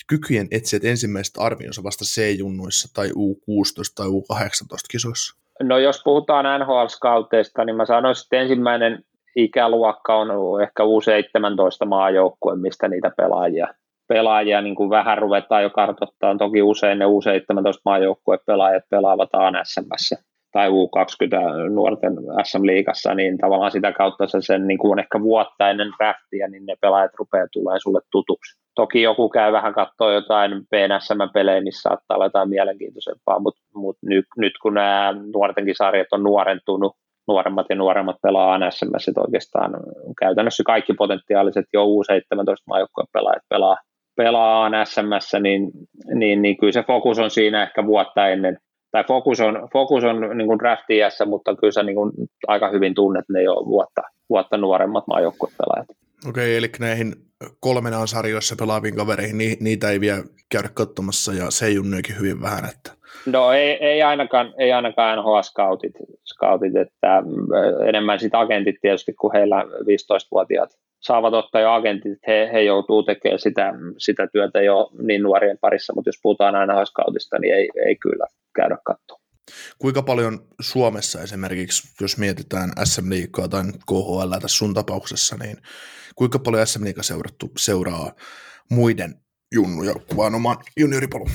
kykyjen etsijät ensimmäiset arvionsa vasta C-junnuissa tai U16 tai U18 kisoissa? No jos puhutaan NHL-skauteista, niin mä sanoisin, että ensimmäinen ikäluokka on ehkä U17 maajoukkue, mistä niitä pelaajia pelaajia niin kuin vähän ruvetaan jo kartoittamaan. Toki usein ne U17 maajoukkueen pelaajat pelaavat ANSMssä tai U20 nuorten SM-liigassa, niin tavallaan sitä kautta se sen niin kuin ehkä vuotta ennen draftia, niin ne pelaajat rupeaa tulee sulle tutuksi. Toki joku käy vähän katsoa jotain PNSM-pelejä, missä saattaa olla jotain mielenkiintoisempaa, mutta mut nyt, nyt kun nämä nuortenkin sarjat on nuorentunut, nuoremmat ja nuoremmat pelaa NSMS, oikeastaan käytännössä kaikki potentiaaliset jo U17 maajoukkueen pelaajat pelaa pelaa SMS, niin, niin, niin kyllä se fokus on siinä ehkä vuotta ennen, tai fokus on, fokus on niin kuin draftiässä, mutta kyllä sä niin kuin aika hyvin tunnet ne jo vuotta, vuotta nuoremmat maajoukkuepelaajat. Okei, eli näihin kolmen sarjoissa pelaaviin kavereihin, ni, niitä ei vielä käydä katsomassa, ja se junnuikin hyvin vähän, että... No ei, ei ainakaan, ei ainakaan NHL-scoutit, scoutit, että enemmän sitten agentit tietysti, kun heillä 15-vuotiaat saavat ottaa jo agentit, he, he joutuu tekemään sitä, sitä työtä jo niin nuorien parissa, mutta jos puhutaan aina haiskautista, niin ei, ei kyllä käydä katsoa. Kuinka paljon Suomessa esimerkiksi, jos mietitään SM Liikaa tai KHL tässä sun tapauksessa, niin kuinka paljon SM Liiga seurattu seuraa muiden junnuja vaan oman junioripolun?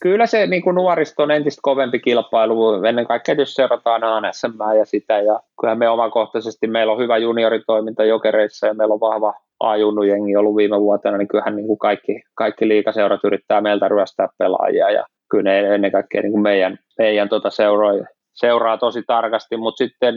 Kyllä se niin kuin nuoristo on entistä kovempi kilpailu. Ennen kaikkea jos seurataan ANSM ja sitä. Ja kyllä me omakohtaisesti, meillä on hyvä junioritoiminta jokereissa ja meillä on vahva A-junnujengi ollut viime vuotena, niin kyllähän niin kuin kaikki, kaikki liikaseurat yrittää meiltä ryöstää pelaajia. Ja kyllä ne ennen kaikkea niin kuin meidän, meidän tuota seuraa, seuraa tosi tarkasti, mutta sitten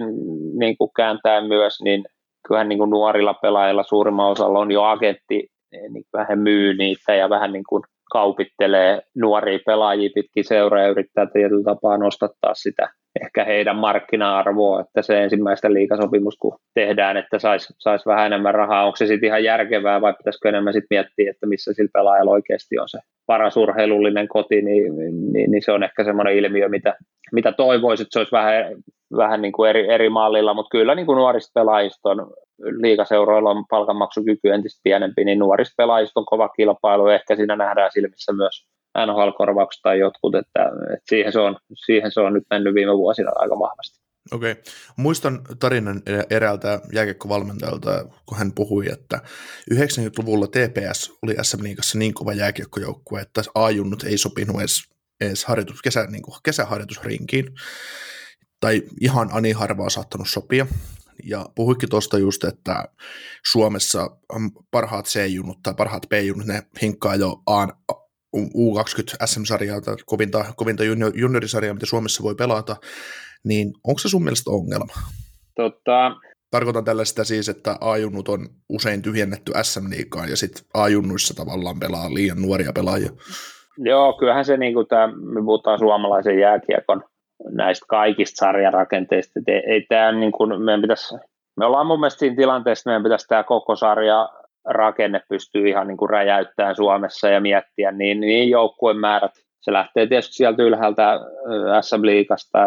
niin kuin kääntää myös, niin kyllähän niin kuin nuorilla pelaajilla suurimman osalla on jo agentti, niin vähän myy niitä ja vähän niin kuin kaupittelee nuoria pelaajia pitkin seuraa ja yrittää tietyllä tapaa nostattaa sitä ehkä heidän markkina-arvoa, että se ensimmäistä liikasopimus kun tehdään, että saisi sais vähän enemmän rahaa, onko se sitten ihan järkevää vai pitäisikö enemmän sitten miettiä, että missä sillä pelaajalla oikeasti on se paras urheilullinen koti, niin, niin, niin se on ehkä semmoinen ilmiö, mitä, mitä toivoisit, että se olisi vähän, vähän niin kuin eri, eri mallilla, mutta kyllä niin kuin nuorista pelaajista on liikaseuroilla on palkanmaksukyky entistä pienempi, niin nuorista pelaajista on kova kilpailu, ehkä siinä nähdään silmissä myös NHL-korvaukset tai jotkut, että, että siihen, se on, siihen se on nyt mennyt viime vuosina aika vahvasti. Okei. Okay. Muistan tarinan eräältä jääkiekkovalmentajalta, kun hän puhui, että 90-luvulla TPS oli SM Liigassa niin kova jääkiekkojoukkue, että A-junnut ei sopinut edes, edes harjoitus, kesä, niin kuin kesäharjoitusrinkiin, tai ihan ani harvaa saattanut sopia Ja puhuikin tuosta just, että Suomessa parhaat C-junut tai parhaat B-junut, ne hinkkaa jo A, U20 SM-sarjaa tai kovinta, kovinta juniorisarjaa, mitä Suomessa voi pelata, niin onko se sun mielestä ongelma? Tota... Tarkoitan tällä sitä siis, että A-junnut on usein tyhjennetty SM-liikaan ja sitten A-junnuissa tavallaan pelaa liian nuoria pelaajia. Joo, kyllähän se, niin kuin tämä, me puhutaan suomalaisen jääkiekon näistä kaikista sarjarakenteista, ei, ei tämä niin kuin, meidän pitäisi, me ollaan mun mielestä siinä tilanteessa, että meidän pitäisi tämä koko sarja rakenne pystyy ihan niin kuin räjäyttämään Suomessa ja miettiä niin, niin joukkueen määrät. Se lähtee tietysti sieltä ylhäältä SM-liigasta,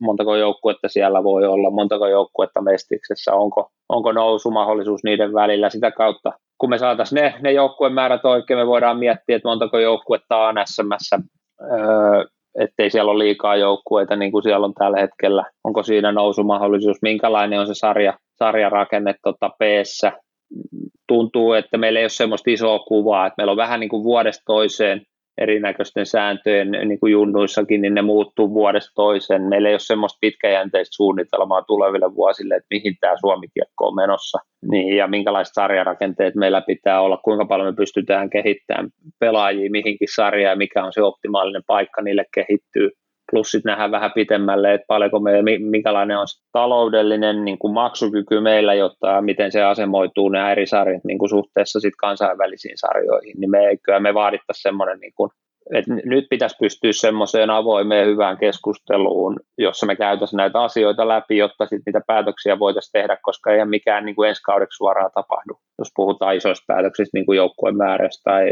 montako joukkuetta siellä voi olla, montako joukkuetta Mestiksessä, onko, onko nousumahdollisuus niiden välillä. Sitä kautta, kun me saataisiin ne, ne joukkueen määrät oikein, me voidaan miettiä, että montako joukkuetta on SMssä, öö, ettei siellä ole liikaa joukkueita niin kuin siellä on tällä hetkellä. Onko siinä nousumahdollisuus, minkälainen on se sarja, sarjarakenne tota p tuntuu, että meillä ei ole semmoista isoa kuvaa, että meillä on vähän niin kuin vuodesta toiseen erinäköisten sääntöjen niin kuin junnuissakin, niin ne muuttuu vuodesta toiseen. Meillä ei ole semmoista pitkäjänteistä suunnitelmaa tuleville vuosille, että mihin tämä Suomi-kiekko on menossa niin, ja minkälaiset sarjarakenteet meillä pitää olla, kuinka paljon me pystytään kehittämään pelaajia mihinkin sarjaan ja mikä on se optimaalinen paikka niille kehittyy plus sitten nähdään vähän pitemmälle, että paljonko me, minkälainen on taloudellinen niin kuin maksukyky meillä, jotta miten se asemoituu nämä eri sarjat niin kuin suhteessa sit kansainvälisiin sarjoihin, niin me, kyllä me vaadittaisiin semmoinen niin kuin et nyt pitäisi pystyä semmoiseen avoimeen hyvään keskusteluun, jossa me käytäisiin näitä asioita läpi, jotta sitten niitä päätöksiä voitaisiin tehdä, koska ei mikään niin kuin ensi kaudeksi suoraan tapahdu. Jos puhutaan isoista päätöksistä, niin kuin joukkueen määrästä tai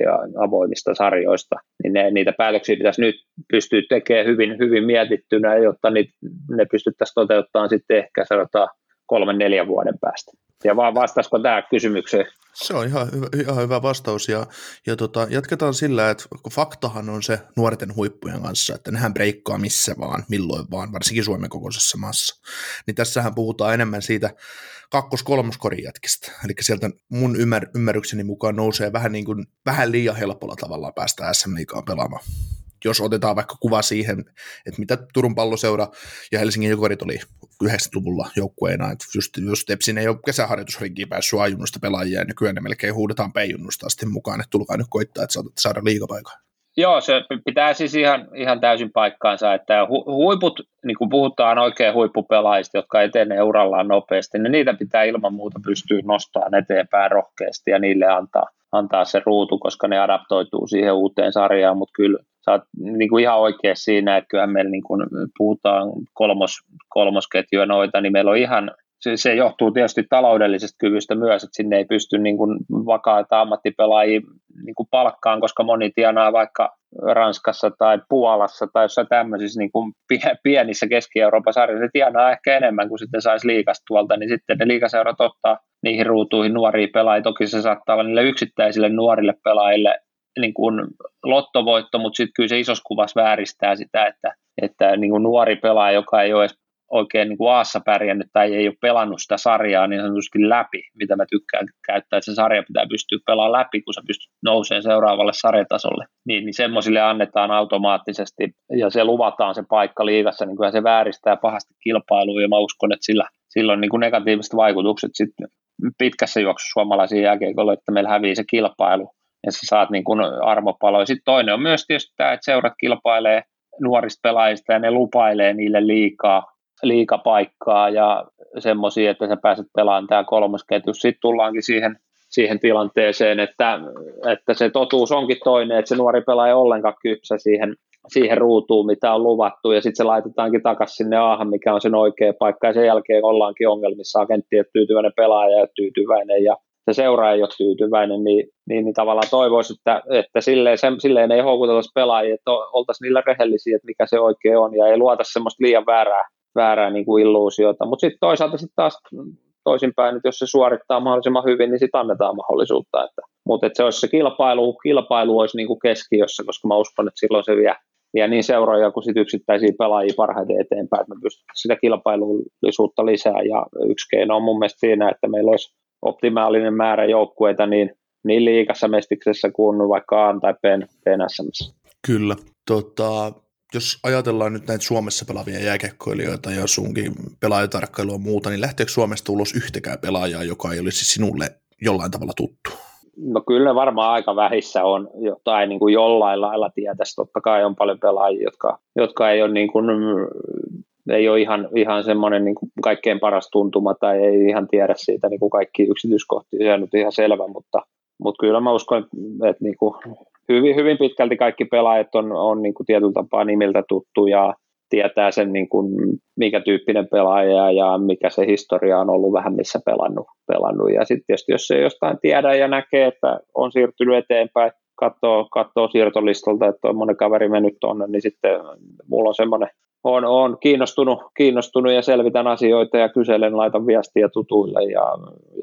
avoimista sarjoista, niin ne, niitä päätöksiä pitäisi nyt pystyä tekemään hyvin, hyvin mietittynä, jotta niitä, ne pystyttäisiin toteuttamaan sitten ehkä sanotaan kolmen, neljän vuoden päästä. Ja vaan vastaisiko tämä kysymykseen? Se on ihan hyvä, ihan hyvä vastaus ja, ja tota, jatketaan sillä, että faktahan on se nuorten huippujen kanssa, että nehän breikkaa missä vaan, milloin vaan, varsinkin Suomen kokoisessa maassa. Niin tässähän puhutaan enemmän siitä kakkos-kolmoskorin jätkistä. Eli sieltä mun ymmär, ymmärrykseni mukaan nousee vähän, niin kuin, vähän liian helpolla tavalla päästä SM Liigaan pelaamaan jos otetaan vaikka kuva siihen, että mitä Turun palloseura ja Helsingin Jokerit oli 90-luvulla joukkueena, että just, just Tepsin ei ole kesäharjoitusrinkiin päässyt ajunnusta pelaajia, ja nykyään ne melkein huudetaan peijunnusta asti mukaan, että tulkaa nyt koittaa, että saatatte saada liikapaikan. Joo, se pitää siis ihan, ihan täysin paikkaansa, että hu, huiput, niin kuin puhutaan oikein huippupelaajista, jotka etenee urallaan nopeasti, niin niitä pitää ilman muuta pystyä nostamaan eteenpäin rohkeasti ja niille antaa, antaa se ruutu, koska ne adaptoituu siihen uuteen sarjaan, mutta kyllä sä oot niin kuin ihan oikein siinä, että kyllä meillä niin kuin puhutaan kolmos, kolmosketjuja noita, niin meillä on ihan, se, se johtuu tietysti taloudellisesta kyvystä myös, että sinne ei pysty niin kuin vakaita ammattipelaajia niin kuin palkkaan, koska moni tienaa vaikka Ranskassa tai Puolassa tai jossain tämmöisissä niin kuin pienissä Keski-Euroopan sarjoissa, ne tienaa ehkä enemmän kuin sitten saisi liikasta tuolta, niin sitten ne liikaseurat ottaa niihin ruutuihin nuoria pelaajia. Toki se saattaa olla niille yksittäisille nuorille pelaajille niin kuin lottovoitto, mutta sitten kyllä se isossa kuvassa vääristää sitä, että, että niin kuin nuori pelaaja, joka ei ole edes oikein niin kuin Aassa pärjännyt tai ei ole pelannut sitä sarjaa niin sanotusti läpi, mitä mä tykkään käyttää, että se sarja pitää pystyä pelaamaan läpi, kun sä pystyt nousemaan seuraavalle sarjatasolle, niin, niin semmoisille annetaan automaattisesti ja se luvataan se paikka liigassa, niin kyllä se vääristää pahasti kilpailua ja mä uskon, että sillä, sillä on niin kuin negatiiviset vaikutukset sitten pitkässä juoksussa suomalaisiin jälkeen, että meillä hävii se kilpailu ja sä saat niin kuin arvopaloja. Sitten toinen on myös tietysti tämä, että seurat kilpailee nuorista pelaajista ja ne lupailee niille liikaa, liikapaikkaa ja semmoisia, että sä pääset pelaamaan tämä kolmas ketju. Sitten tullaankin siihen, siihen tilanteeseen, että, että se totuus onkin toinen, että se nuori pelaaja ollenkaan kypsä siihen, siihen ruutuun, mitä on luvattu, ja sitten se laitetaankin takaisin sinne aahan, mikä on sen oikea paikka, ja sen jälkeen ollaankin ongelmissa, agentti ei tyytyväinen pelaaja ja tyytyväinen, ja se seuraaja ei ole tyytyväinen, niin, niin, niin tavallaan toivoisi, että, että silleen, se, silleen ei houkutella pelaajia, että oltaisiin niillä rehellisiä, että mikä se oikein on, ja ei luota semmoista liian väärää, väärää niin kuin illuusiota. Mutta sitten toisaalta sitten taas toisinpäin, että jos se suorittaa mahdollisimman hyvin, niin sitten annetaan mahdollisuutta. Että, mutta että se olisi se kilpailu, kilpailu olisi niin kuin keskiössä, koska mä uskon, että silloin se vie, vie niin seuroja kuin sit yksittäisiä pelaajia parhaiten eteenpäin, että me pystytään sitä kilpailullisuutta lisää. Ja yksi keino on mun mielestä siinä, että meillä olisi optimaalinen määrä joukkueita niin, niin liikassa mestiksessä kuin vaikka A tai B. Kyllä. Tota, jos ajatellaan nyt näitä Suomessa pelaavia jääkekkoilijoita ja sunkin pelaajatarkkailua ja muuta, niin lähteekö Suomesta ulos yhtäkään pelaajaa, joka ei olisi sinulle jollain tavalla tuttu? No kyllä varmaan aika vähissä on jotain niin kuin jollain lailla tietäisi. Totta kai on paljon pelaajia, jotka, jotka ei ole, niin kuin, ei ole ihan, ihan semmoinen niin kaikkein paras tuntuma tai ei ihan tiedä siitä niin kuin kaikki yksityiskohtia. Se on nyt ihan selvä, mutta, mutta kyllä mä uskon, että niin kuin hyvin, hyvin pitkälti kaikki pelaajat on, on niin kuin tietyllä tapaa nimiltä tuttu ja tietää sen, niin kuin, mikä tyyppinen pelaaja ja mikä se historia on ollut vähän missä pelannut. pelannut. Ja sitten tietysti jos se jostain tiedä ja näkee, että on siirtynyt eteenpäin, katsoo, katsoo siirtolistolta, että on monen kaveri mennyt tuonne, niin sitten mulla on semmoinen, on, on kiinnostunut, kiinnostunut ja selvitän asioita ja kyselen, laitan viestiä tutuille ja,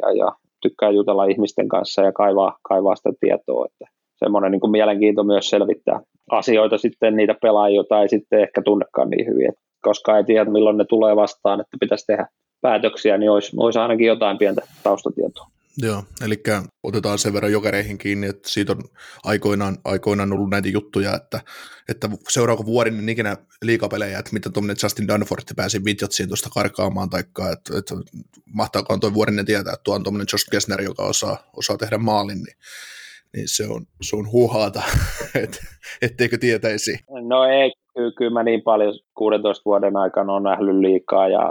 ja, ja tykkää jutella ihmisten kanssa ja kaivaa, kaivaa sitä tietoa, että semmoinen niin kuin mielenkiinto myös selvittää asioita sitten niitä pelaajia, joita ei sitten ehkä tunnekaan niin hyvin, että koska ei tiedä milloin ne tulee vastaan, että pitäisi tehdä päätöksiä, niin olisi, olisi ainakin jotain pientä taustatietoa. Joo, eli otetaan sen verran jokereihin kiinni, että siitä on aikoinaan, aikoinaan ollut näitä juttuja, että, että seuraako vuoden niin ikinä liikapelejä, että mitä tuommoinen Justin Dunford pääsi Widgetsiin tuosta karkaamaan, tai että, että mahtaakohan tuo vuorinen tietää, että tuo on tuommoinen Josh Kessner, joka osaa, osaa tehdä maalin, niin niin se on, se on huhaata, et, etteikö tietäisi. No ei, kyllä mä niin paljon 16 vuoden aikana on nähnyt liikaa ja,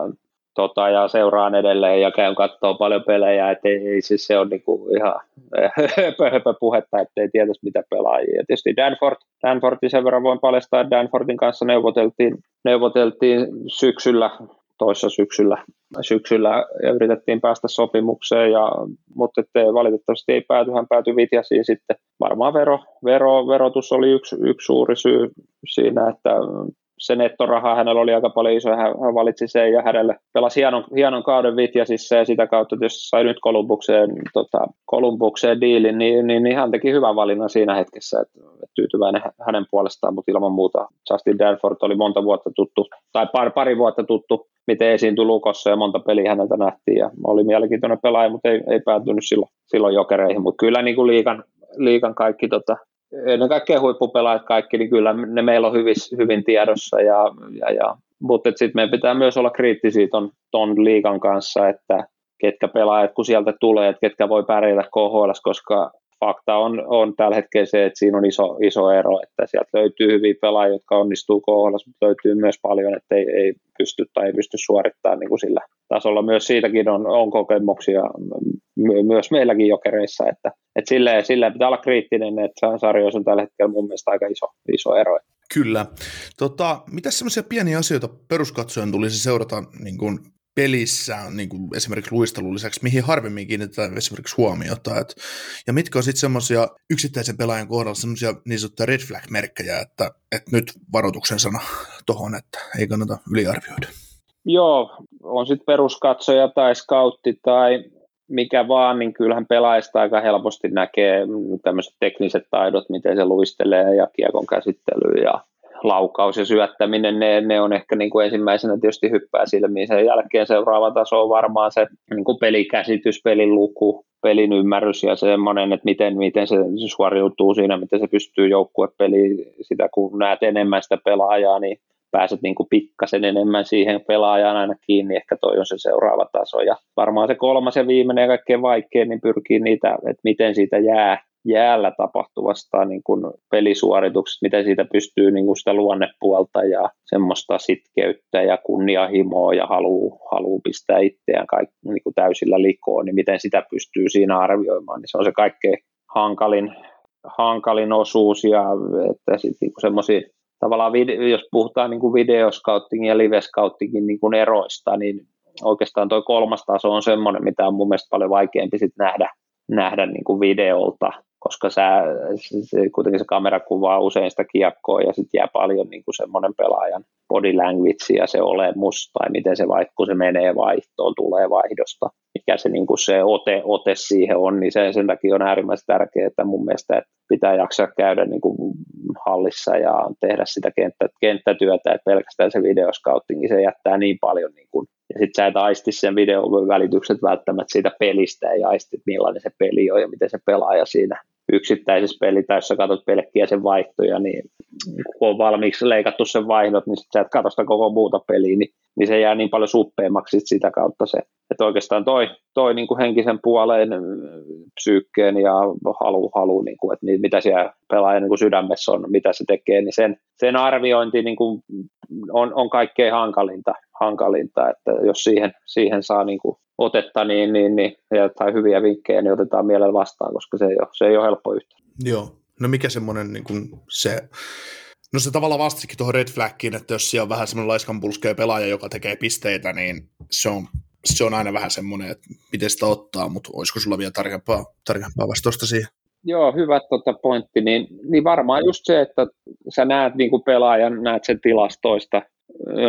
tota, ja seuraan edelleen ja käyn katsoa paljon pelejä, että ei, ei siis se on niinku ihan höpö, höpö puhetta, ettei tietäisi mitä pelaajia. Tietysti Danford, Danfordin sen verran voin paljastaa, Danfordin kanssa neuvoteltiin, neuvoteltiin syksyllä toissa syksyllä, syksyllä ja yritettiin päästä sopimukseen, ja, mutta ettei, valitettavasti ei pääty, hän päätyi Vitjasiin sitten. Varmaan vero, vero, verotus oli yksi, yksi suuri syy siinä, että se nettoraha hänellä oli aika paljon iso, hän, hän valitsi sen ja hänelle pelasi hienon, hienon kauden Vitjasissa ja sitä kautta jos sai nyt Kolumbukseen, tota, Kolumbukseen diilin, niin, niin, niin, hän teki hyvän valinnan siinä hetkessä, että, että tyytyväinen hänen puolestaan, mutta ilman muuta Justin Danford oli monta vuotta tuttu, tai pari, pari vuotta tuttu, miten esiintyi Lukossa ja monta peliä häneltä nähtiin ja oli mielenkiintoinen pelaaja, mutta ei, ei päätynyt silloin, silloin jokereihin, mutta kyllä niin kuin liikan, liikan kaikki tota, ennen kaikkea huippupelaajat kaikki, niin kyllä ne meillä on hyvin, hyvin tiedossa, ja, ja, ja, mutta sitten meidän pitää myös olla kriittisiä ton, ton liikan kanssa, että ketkä pelaajat, kun sieltä tulee, että ketkä voi pärjätä KHL, koska fakta on, on tällä hetkellä se, että siinä on iso, iso ero, että sieltä löytyy hyviä pelaajia, jotka onnistuu KHL, mutta löytyy myös paljon, että ei, ei pysty tai ei pysty suorittamaan niin kuin sillä tasolla. Myös siitäkin on, on kokemuksia myös meilläkin jokereissa, että, että silleen, silleen pitää olla kriittinen, että sarjoissa on tällä hetkellä mun mielestä aika iso, iso ero. Kyllä. Tota, mitä semmoisia pieniä asioita peruskatsojan tulisi seurata niin kuin pelissä, niin kuin esimerkiksi luistelun lisäksi, mihin harvemmin kiinnitetään esimerkiksi huomiota, et, ja mitkä on sitten semmoisia yksittäisen pelaajan kohdalla semmoisia niin sanottuja red flag-merkkejä, että, että nyt varoituksen sana tuohon, että ei kannata yliarvioida. Joo, on sitten peruskatsoja tai scoutti tai mikä vaan, niin kyllähän pelaajista aika helposti näkee tämmöiset tekniset taidot, miten se luistelee ja kiekon käsittely ja laukaus ja syöttäminen, ne, ne on ehkä niin kuin ensimmäisenä tietysti hyppää silmiin. Sen jälkeen seuraava taso on varmaan se niin kuin pelikäsitys, pelin luku, pelin ymmärrys ja semmoinen, että miten, miten se suoriutuu siinä, miten se pystyy joukkuepeliin, sitä kun näet enemmän sitä pelaajaa, niin pääset niin kuin pikkasen enemmän siihen pelaajaan aina kiinni, ehkä toi on se seuraava taso. Ja varmaan se kolmas ja viimeinen ja kaikkein vaikein, niin pyrkii niitä, että miten siitä jää jäällä tapahtuvasta niin kuin pelisuorituksesta, miten siitä pystyy niin kuin sitä luonnepuolta ja semmoista sitkeyttä ja kunnianhimoa ja haluu, haluu pistää itseään kaikki, niin kuin täysillä likoon, niin miten sitä pystyy siinä arvioimaan, niin se on se kaikkein hankalin, hankalin osuus ja että sitten niin semmoisia tavallaan, video, jos puhutaan niin kuin videoskauttingin ja livescoutingin niin kuin eroista, niin oikeastaan tuo kolmas taso on semmoinen, mitä on mun mielestä paljon vaikeampi sit nähdä, nähdä niin kuin videolta, koska sä, se, kuitenkin se kamera kuvaa usein sitä kiekkoa ja sitten jää paljon niin kuin semmoinen pelaajan body language ja se olemus tai miten se vaikka se menee vaihtoon, tulee vaihdosta, mikä se, niin kuin se ote, ote siihen on, niin se, sen takia on äärimmäisen tärkeää, että mun mielestä että pitää jaksaa käydä niin kuin hallissa ja tehdä sitä kenttä, kenttätyötä, että pelkästään se videoskauttingi, se jättää niin paljon niin kuin ja sitten sä et aisti sen videon välitykset välttämättä siitä pelistä, ja aistit millainen se peli on ja miten se pelaaja siinä, yksittäisessä pelissä, jos sä katsot pelkkiä sen vaihtoja, niin kun on valmiiksi leikattu sen vaihdot, niin sit sä et katso sitä koko muuta peliä, niin, niin se jää niin paljon suppeammaksi sitä kautta se. Että oikeastaan toi, toi niin kuin henkisen puoleen psyykkeen ja halu, halu niin kuin, että mitä siellä pelaajan niin sydämessä on, mitä se tekee, niin sen, sen arviointi niin kuin on, on kaikkein hankalinta, hankalinta, että jos siihen, siihen saa niin kuin otetta niin, niin, niin, tai hyviä vinkkejä, niin otetaan mielellä vastaan, koska se ei ole, se ei ole helppo yhtä. Joo, no mikä semmoinen niin kuin se, no se tavallaan vastasikin tuohon red flaggiin, että jos siellä on vähän semmoinen laiskanpulskea pelaaja, joka tekee pisteitä, niin se on, se on aina vähän semmoinen, että miten sitä ottaa, mutta olisiko sulla vielä tarkempaa, tarkempaa vastausta siihen? Joo, hyvä tota pointti. Niin, niin varmaan just se, että sä näet niin kuin pelaajan, näet sen tilastoista,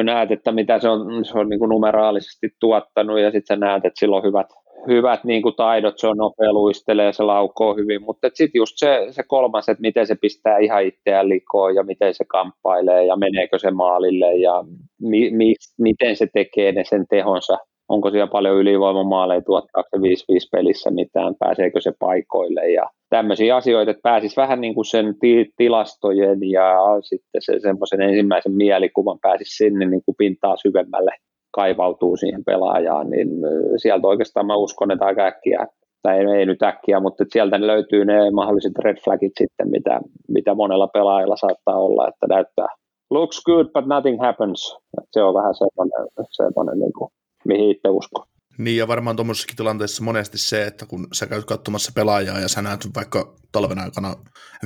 näet, että mitä se on, se on niin kuin numeraalisesti tuottanut ja sitten sä näet, että sillä on hyvät, hyvät niin kuin taidot, se on nopea luistelee, se laukoo hyvin, mutta sitten just se, se kolmas, että miten se pistää ihan itseään likoon ja miten se kamppailee ja meneekö se maalille ja mi, mi, miten se tekee ne sen tehonsa onko siellä paljon ylivoimamaaleja, tuottaako se 5-5 pelissä mitään, pääseekö se paikoille ja tämmöisiä asioita, että pääsisi vähän niin kuin sen ti- tilastojen ja sitten se semmoisen ensimmäisen mielikuvan pääsisi sinne niin kuin pintaa syvemmälle kaivautuu siihen pelaajaan, niin sieltä oikeastaan mä uskon, että aika äkkiä, tai ei, ei nyt äkkiä, mutta sieltä löytyy ne mahdolliset red flagit sitten, mitä, mitä monella pelaajalla saattaa olla, että näyttää looks good, but nothing happens. Se on vähän semmoinen, semmoinen niin kuin mihin itse uskon. Niin ja varmaan tuommoisessakin tilanteessa monesti se, että kun sä käyt katsomassa pelaajaa ja sä näet vaikka talven aikana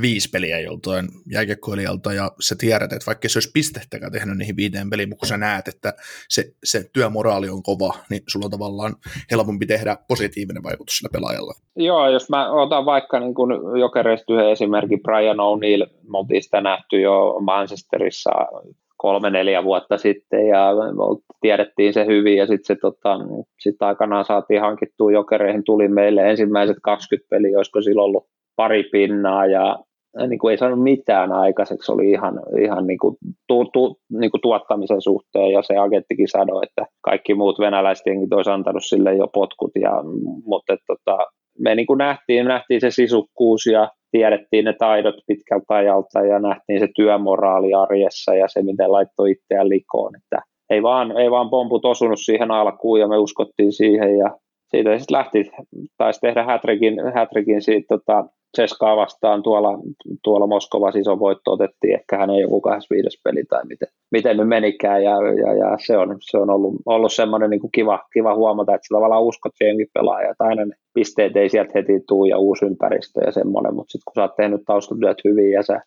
viisi peliä joltain jääkiekkoilijalta ja sä tiedät, että vaikka se olisi pistettäkään tehnyt niihin viiteen peliin, mutta kun sä näet, että se, se työmoraali on kova, niin sulla on tavallaan helpompi tehdä positiivinen vaikutus sillä pelaajalla. Joo, jos mä otan vaikka niin kun jokereista yhden esimerkin, Brian O'Neill, me oltiin sitä nähty jo Manchesterissa kolme-neljä vuotta sitten ja tiedettiin se hyvin ja sitten tota, sit aikanaan saatiin hankittua jokereihin, tuli meille ensimmäiset 20 peliä, olisiko silloin ollut pari pinnaa ja niin kuin ei saanut mitään aikaiseksi, oli ihan, ihan niin kuin, tu, tu, niin kuin tuottamisen suhteen ja se agenttikin sanoi, että kaikki muut venäläiset jengit olisi antanut sille jo potkut, ja, mutta tota, me niin kuin nähtiin, nähtiin se sisukkuus ja tiedettiin ne taidot pitkältä ajalta ja nähtiin se työmoraali arjessa ja se, miten laittoi itseään likoon. Että ei vaan, ei vaan pomput osunut siihen alkuun ja me uskottiin siihen ja siitä sitten lähti, taisi tehdä hätrikin, hätrikin siitä tota, Ceskaa vastaan tuolla, tuolla Moskovassa iso voitto otettiin, ehkä hänen joku 25 peli tai miten, miten nyt menikään ja, ja, ja se on, se on ollut, ollut semmoinen niin kiva, kiva huomata, että sä tavallaan uskot siihen pelaaja, että aina ne pisteet ei sieltä heti tuu ja uusi ympäristö ja semmoinen, mutta sitten kun sä oot tehnyt taustatyöt hyvin ja sä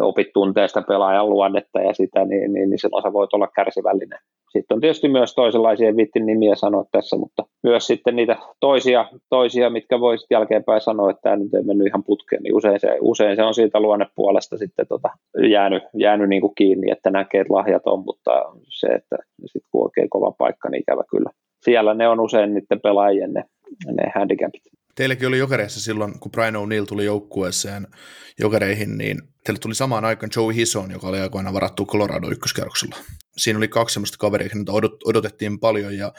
opit tuntee sitä pelaajan luonnetta ja sitä, niin, niin, niin silloin sä voit olla kärsivällinen sitten on tietysti myös toisenlaisia vittin nimiä sanoa tässä, mutta myös sitten niitä toisia, toisia mitkä voisit jälkeenpäin sanoa, että tämä nyt ei mennyt ihan putkeen, niin usein se, usein se on siitä luonnepuolesta sitten tota, jäänyt, jäänyt niin kuin kiinni, että näkee, että lahjat on, mutta se, että sitten kun oikein kova paikka, niin ikävä kyllä. Siellä ne on usein niiden pelaajien ne, ne handicapit. Teilläkin oli jokereissa silloin, kun Brian O'Neill tuli joukkueeseen jokereihin, niin teille tuli samaan aikaan Joey Hison, joka oli aikoinaan varattu Colorado ykköskerroksella. Siinä oli kaksi sellaista kaveria, joita odotettiin paljon, ja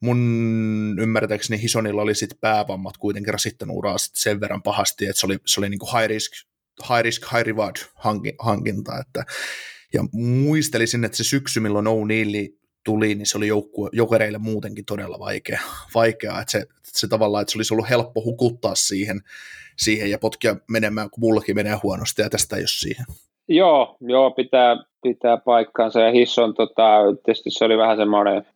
mun ymmärtääkseni Hisonilla oli sitten päävammat kuitenkin rasittanut uraa sen verran pahasti, että se oli, se oli niin kuin high risk, high risk, high reward hankinta, että ja muistelisin, että se syksy, milloin O'Neill tuli, niin se oli joukkue, jokereille muutenkin todella vaikea, vaikea että se, se tavallaan, että se olisi ollut helppo hukuttaa siihen, siihen ja potkia menemään, kun mullakin menee huonosti, ja tästä ei ole siihen. Joo, joo pitää, pitää paikkaansa, ja Hisson, tota, tietysti se oli vähän semmoinen,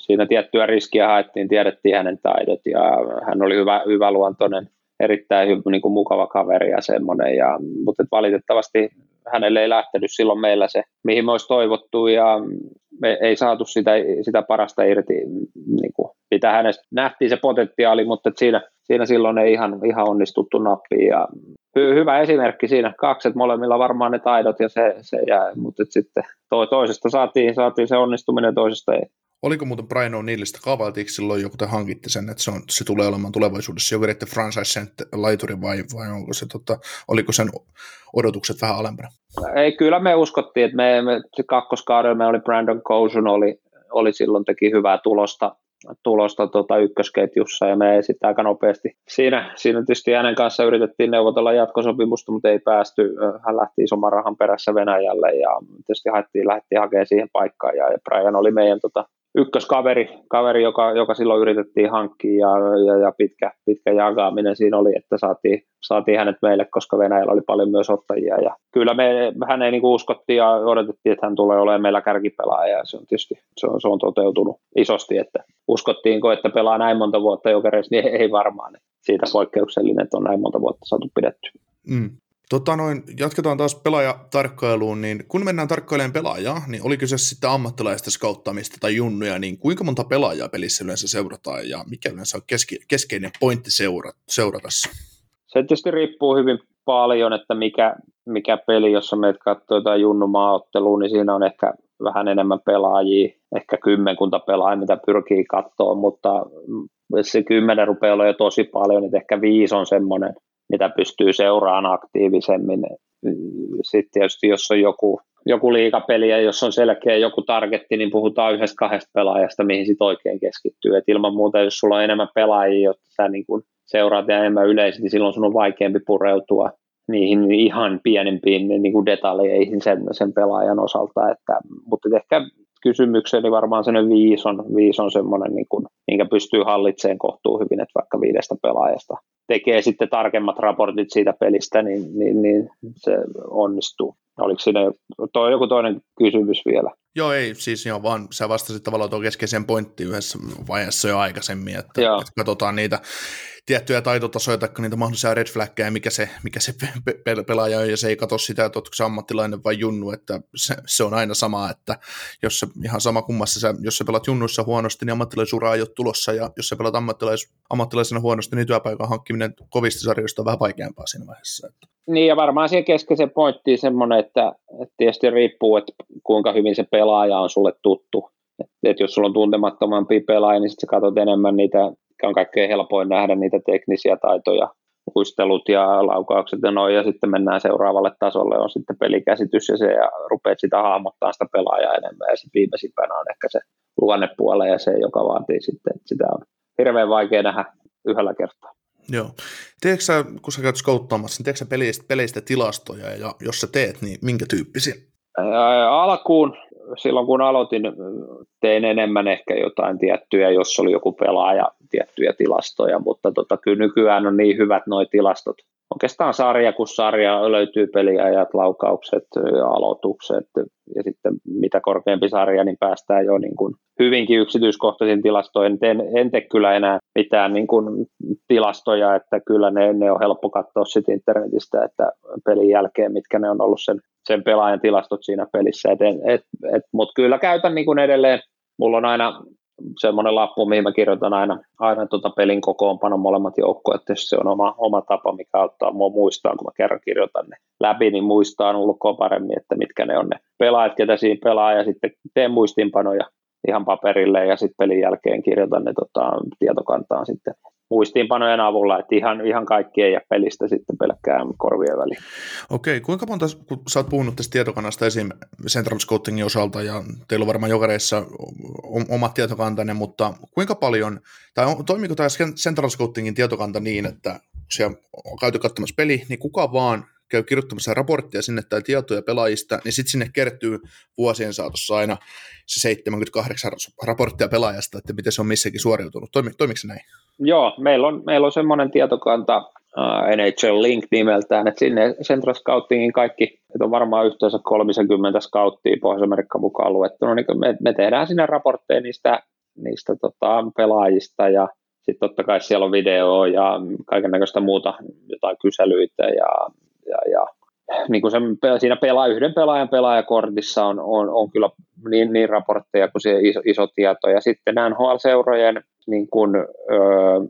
siinä tiettyä riskiä haettiin, tiedettiin hänen taidot, ja hän oli hyvä, hyvä luontoinen, erittäin hyvä, niin kuin mukava kaveri ja semmoinen, ja, mutta valitettavasti hänelle ei lähtenyt silloin meillä se, mihin me olisi toivottu, ja me ei saatu sitä, sitä parasta irti, niin kuin, mitä hänestä nähtiin se potentiaali, mutta siinä, siinä silloin ei ihan, ihan onnistuttu nappiin. Ja hy, hyvä esimerkki siinä, kakset molemmilla varmaan ne taidot ja se, se jää, mutta sitten to, toisesta saatiin, saatiin se onnistuminen, toisesta ei. Oliko muuten Brian O'Neillista, kaavailtiinko silloin joku te hankitte sen, että se, on, se tulee olemaan tulevaisuudessa joku että franchise laituri vai, vai onko se, tota, oliko sen odotukset vähän alempana? Ei, kyllä me uskottiin, että me, me se kakkoskaudella me oli Brandon Cousin, oli, oli silloin teki hyvää tulosta, tulosta tuota ykkösketjussa ja me ei sitten aika nopeasti. Siinä, siinä tietysti hänen kanssa yritettiin neuvotella jatkosopimusta, mutta ei päästy. Hän lähti isomman rahan perässä Venäjälle ja tietysti haettiin, lähdettiin hakemaan siihen paikkaan ja Brian oli meidän tota, ykköskaveri, kaveri, joka, joka silloin yritettiin hankkia ja, ja, ja pitkä, pitkä jakaminen siinä oli, että saatiin, saatiin hänet meille, koska Venäjällä oli paljon myös ottajia. Ja kyllä me hän ei niin uskottiin ja odotettiin, että hän tulee olemaan meillä kärkipelaaja ja se on tietysti se on, se on toteutunut isosti, että uskottiinko, että pelaa näin monta vuotta jokereissa, niin ei varmaan. Siitä poikkeuksellinen, että on näin monta vuotta saatu pidetty. Mm. Tota noin, jatketaan taas pelaajatarkkailuun, niin kun mennään tarkkailemaan pelaajaa, niin oliko se sitten ammattilaista skauttamista tai junnuja, niin kuinka monta pelaajaa pelissä yleensä seurataan ja mikä yleensä on keski, keskeinen pointti seura, seuratassa? Se tietysti riippuu hyvin paljon, että mikä, mikä peli, jossa meidät katsoo jotain junnumaaottelua, niin siinä on ehkä vähän enemmän pelaajia, ehkä kymmenkunta pelaajia, mitä pyrkii katsoa, mutta se kymmenen rupeaa olla jo tosi paljon, että ehkä viisi on semmoinen, mitä pystyy seuraamaan aktiivisemmin. Sitten tietysti jos on joku, joku liikapeli ja jos on selkeä joku targetti, niin puhutaan yhdestä kahdesta pelaajasta, mihin sitten oikein keskittyy. Et ilman muuta, jos sulla on enemmän pelaajia, jotta sä niin kun seuraat ja enemmän yleisesti, niin silloin sun on vaikeampi pureutua niihin ihan pienempiin niin kuin detaljeihin sen, sen pelaajan osalta. Että, mutta ehkä kysymykseni varmaan sen viisi on, viisi on semmoinen, niin kuin, minkä pystyy hallitsemaan kohtuu hyvin, että vaikka viidestä pelaajasta tekee sitten tarkemmat raportit siitä pelistä, niin, niin, niin se onnistuu. Oliko siinä toi joku toinen kysymys vielä? Joo, ei, siis joo, vaan sä vastasit tavallaan tuon keskeisen pointtiin yhdessä vaiheessa jo aikaisemmin, että, että katsotaan niitä tiettyjä taitotasoja tai niitä mahdollisia red flaggeja, mikä se, mikä se pe- pelaaja on, ja se ei katso sitä, että onko se ammattilainen vai junnu, että se, se on aina sama, että jos se, ihan sama kummassa, sä, jos sä pelat junnuissa huonosti, niin ammattilaisura ei ole tulossa, ja jos sä pelat ammattilais, ammattilaisena huonosti, niin työpaikan hankkiminen kovista sarjoista on vähän vaikeampaa siinä vaiheessa. Että. Niin, ja varmaan siihen keskeisen pointtiin semmoinen, että, että tietysti riippuu, että kuinka hyvin se pelaaja on sulle tuttu. Että, että jos sulla on tuntemattomampi pelaaja, niin sitten sä katsot enemmän niitä on kaikkein helpoin nähdä niitä teknisiä taitoja, muistelut ja laukaukset ja noin, ja sitten mennään seuraavalle tasolle, on sitten pelikäsitys ja se, ja rupeat sitä hahmottaa sitä pelaajaa enemmän, ja sitten viimeisimpänä on ehkä se luonnepuole ja se, joka vaatii sitten, että sitä on hirveän vaikea nähdä yhdellä kertaa. Joo. Teekö sä, kun sä käyt skouttaamassa, niin teekö sä peleistä, peleistä tilastoja, ja jos sä teet, niin minkä tyyppisiä? alkuun, silloin kun aloitin, tein enemmän ehkä jotain tiettyjä, jos oli joku pelaaja, tiettyjä tilastoja, mutta tota, kyllä nykyään on niin hyvät nuo tilastot. Oikeastaan sarja kun sarja löytyy peliajat, laukaukset, aloitukset ja sitten mitä korkeampi sarja, niin päästään jo niin kuin hyvinkin yksityiskohtaisiin tilastoihin. En, en tee kyllä enää mitään niin kuin tilastoja, että kyllä ne, ne on helppo katsoa sitten internetistä, että pelin jälkeen, mitkä ne on ollut sen, sen pelaajan tilastot siinä pelissä. Et, et, et, Mutta kyllä käytän niin kuin edelleen, mulla on aina semmoinen lappu, mihin mä kirjoitan aina, aina tuota pelin kokoonpanon molemmat joukkoja, että se on oma, oma tapa, mikä auttaa mua muistaa, kun mä kerran kirjoitan ne läpi, niin muistaa ulkoa paremmin, että mitkä ne on ne pelaajat, ketä siinä pelaa, ja sitten teen muistiinpanoja ihan paperille, ja sitten pelin jälkeen kirjoitan ne tota, tietokantaan sitten muistiinpanojen avulla, että ihan, ihan kaikki ei jää pelistä sitten pelkkään korvien väliin. Okei, kuinka monta, kun sä oot puhunut tästä tietokannasta esim. Central Scoutingin osalta, ja teillä on varmaan jokareissa omat tietokantanne, mutta kuinka paljon, tai toimiko tämä Central Scoutingin tietokanta niin, että siellä on käyty katsomassa peli, niin kuka vaan käy kirjoittamassa raporttia sinne tai tietoja pelaajista, niin sitten sinne kertyy vuosien saatossa aina se 78 raporttia pelaajasta, että miten se on missäkin suoriutunut. Toimi, se näin? Joo, meillä on, meillä on semmoinen tietokanta uh, NHL Link nimeltään, että sinne Central Scoutingin kaikki, että on varmaan yhteensä 30 scouttia Pohjois-Amerikka mukaan luettuna, niin me, me tehdään sinne raportteja niistä, niistä tota, pelaajista ja sitten totta kai siellä on video ja kaiken näköistä muuta, jotain kyselyitä ja ja, ja niin kuin sen, siinä pelaa, yhden pelaajan pelaajakortissa on, on, on kyllä niin, niin raportteja kuin se iso, iso tieto. Ja sitten NHL-seurojen niin kuin, öö,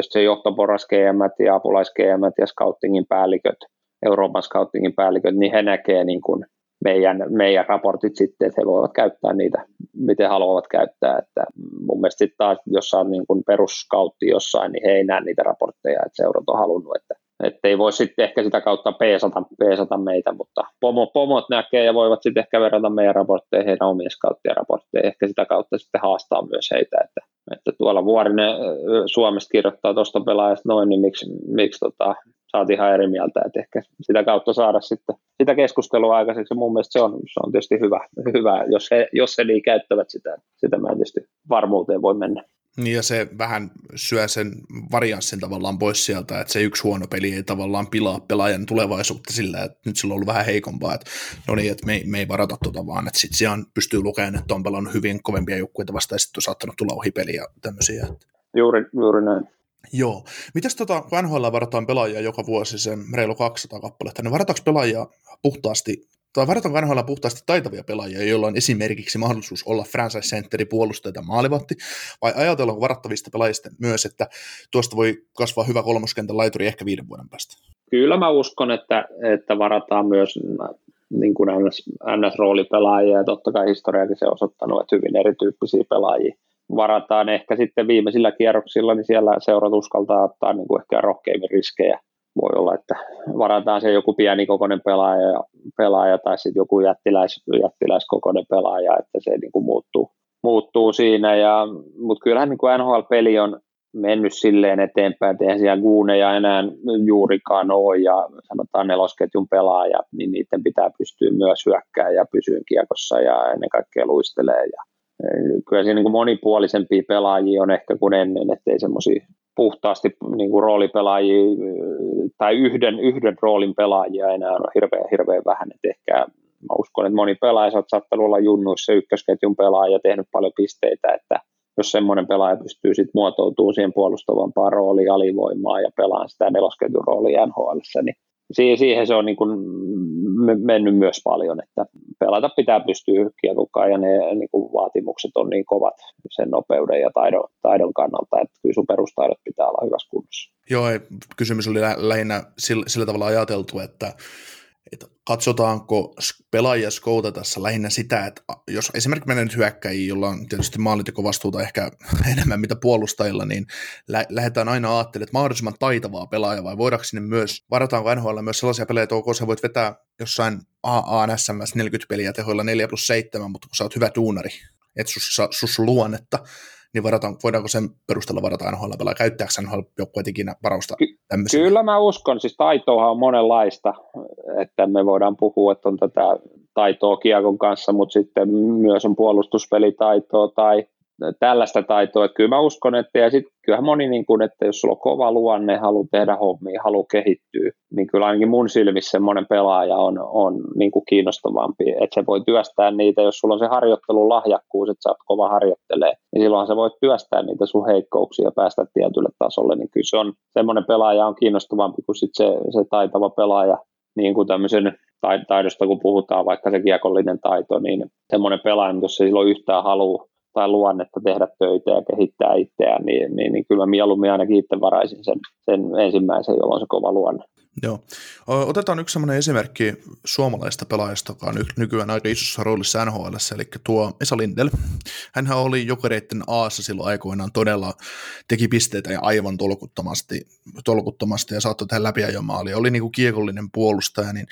se johtoporas GM ja apulais GM ja scoutingin päälliköt, Euroopan scoutingin päälliköt, niin he näkee niin kuin meidän, meidän raportit sitten, että he voivat käyttää niitä, miten haluavat käyttää. Että mun mielestä taas, jos on niin peruskautti jossain, niin he ei näe niitä raportteja, että seurat on halunnut, että että ei voi sitten ehkä sitä kautta peesata, peesata meitä, mutta pomo, pomot näkee ja voivat sitten ehkä verrata meidän raportteihin heidän omien scouttien raportteihin, ehkä sitä kautta sitten haastaa myös heitä, että että tuolla Vuorinen Suomesta kirjoittaa tuosta pelaajasta noin, niin miksi, miksi tota, saat ihan eri mieltä, että ehkä sitä kautta saada sitten sitä keskustelua aikaiseksi. Mun mielestä se on, se on tietysti hyvä, hyvä jos, he, jos he niin käyttävät sitä. Sitä mä tietysti varmuuteen voi mennä. Niin ja se vähän syö sen varianssin tavallaan pois sieltä, että se yksi huono peli ei tavallaan pilaa pelaajan tulevaisuutta sillä, että nyt sillä on ollut vähän heikompaa, että no niin, että me ei, me ei varata tota vaan, että sitten siellä pystyy lukemaan, että on pelannut hyvin kovempia joukkueita vasta ja sitten on saattanut tulla ohipeliä ja tämmöisiä. Juuri, juuri näin. Joo. Mitäs tota, kun NHL varataan pelaajia joka vuosi sen reilu 200 kappaletta, niin varataanko pelaajia puhtaasti tai varataanko NHL puhtaasti taitavia pelaajia, joilla on esimerkiksi mahdollisuus olla franchise centeri, puolustaja tai maalivahti, vai ajatellaanko varattavista pelaajista myös, että tuosta voi kasvaa hyvä kolmoskentän laituri ehkä viiden vuoden päästä? Kyllä mä uskon, että, että varataan myös niin kuin NS, NS-roolipelaajia, ja totta kai historiakin se on osoittanut, että hyvin erityyppisiä pelaajia varataan ehkä sitten viimeisillä kierroksilla, niin siellä seurat uskaltaa ottaa niin kuin ehkä rohkeimmin riskejä. Voi olla, että varataan se joku pieni kokoinen pelaaja, pelaaja tai sitten joku jättiläis, jättiläiskokoinen pelaaja, että se niin kuin muuttuu, muuttuu siinä. Ja, mutta kyllähän niin kuin NHL-peli on mennyt silleen eteenpäin, että eihän siellä guuneja enää juurikaan ole ja sanotaan nelosketjun pelaaja, niin niiden pitää pystyä myös hyökkäämään ja pysyä kiekossa ja ennen kaikkea luistelee ja kyllä siinä niin monipuolisempia pelaajia on ehkä kuin ennen, ettei semmoisia puhtaasti niin kuin roolipelaajia tai yhden, yhden roolin pelaajia enää on hirveän, hirveän vähän. Et ehkä mä uskon, että moni pelaaja on saattanut olla junnuissa ykkösketjun pelaaja ja tehnyt paljon pisteitä, että jos semmoinen pelaaja pystyy sitten muotoutumaan siihen puolustavampaan rooliin alivoimaan ja pelaamaan sitä nelosketjun roolia NHL, niin siihen se on niin kuin mennyt myös paljon, että pelata pitää pystyä kiekokaan ja ne niin kuin vaatimukset on niin kovat sen nopeuden ja taidon, taidon kannalta, että kyllä sun perustaidot pitää olla hyvässä kunnossa. Joo, kysymys oli lähinnä sillä, sillä tavalla ajateltu, että että katsotaanko pelaajia tässä lähinnä sitä, että jos esimerkiksi menee nyt hyökkäjiin, jolla on tietysti vastuuta ehkä enemmän mitä puolustajilla, niin lä- lähdetään aina ajattelemaan, että mahdollisimman taitavaa pelaajaa, vai voidaanko sinne myös, varataanko NHL myös sellaisia pelejä, että ok, sä voit vetää jossain AANSMS 40 peliä tehoilla 4 plus 7, mutta kun sä oot hyvä duunari, että sus, sus luonnetta, niin varataan, voidaanko sen perusteella varata NHL pelaa, käyttääkö NHL joukkueet ikinä varausta tämmöisiä? Kyllä mä uskon, siis taitoahan on monenlaista, että me voidaan puhua, että on tätä taitoa kiekon kanssa, mutta sitten myös on puolustuspelitaitoa tai tällaista taitoa, että kyllä mä uskon, että ja sitten kyllähän moni, niin kuin, että jos sulla on kova luonne, haluaa tehdä hommia, haluaa kehittyä, niin kyllä ainakin mun silmissä semmoinen pelaaja on, on niin kuin kiinnostavampi, että se voi työstää niitä, jos sulla on se harjoittelun lahjakkuus, että sä oot kova harjoittelee, niin silloinhan sä voit työstää niitä sun heikkouksia ja päästä tietylle tasolle, niin kyllä se on, semmoinen pelaaja on kiinnostavampi kuin sit se, se taitava pelaaja, niin kuin tämmöisen taidosta, kun puhutaan, vaikka se kiekollinen taito, niin semmoinen pelaaja, jos se silloin yhtään haluaa tai luonnetta tehdä töitä ja kehittää itseään, niin, niin, niin kyllä mieluummin ainakin itse varaisin sen, sen ensimmäisen, jolloin se kova luonne. Joo. Otetaan yksi sellainen esimerkki suomalaista pelaajasta, joka on nykyään aika isossa roolissa NHL, eli tuo Esa Lindel. Hänhän oli jokereiden Aassa silloin aikoinaan todella, teki pisteitä ja aivan tolkuttomasti, tolkuttomasti ja saattoi tehdä läpiajomaali. Oli niin kuin kiekollinen puolustaja, niin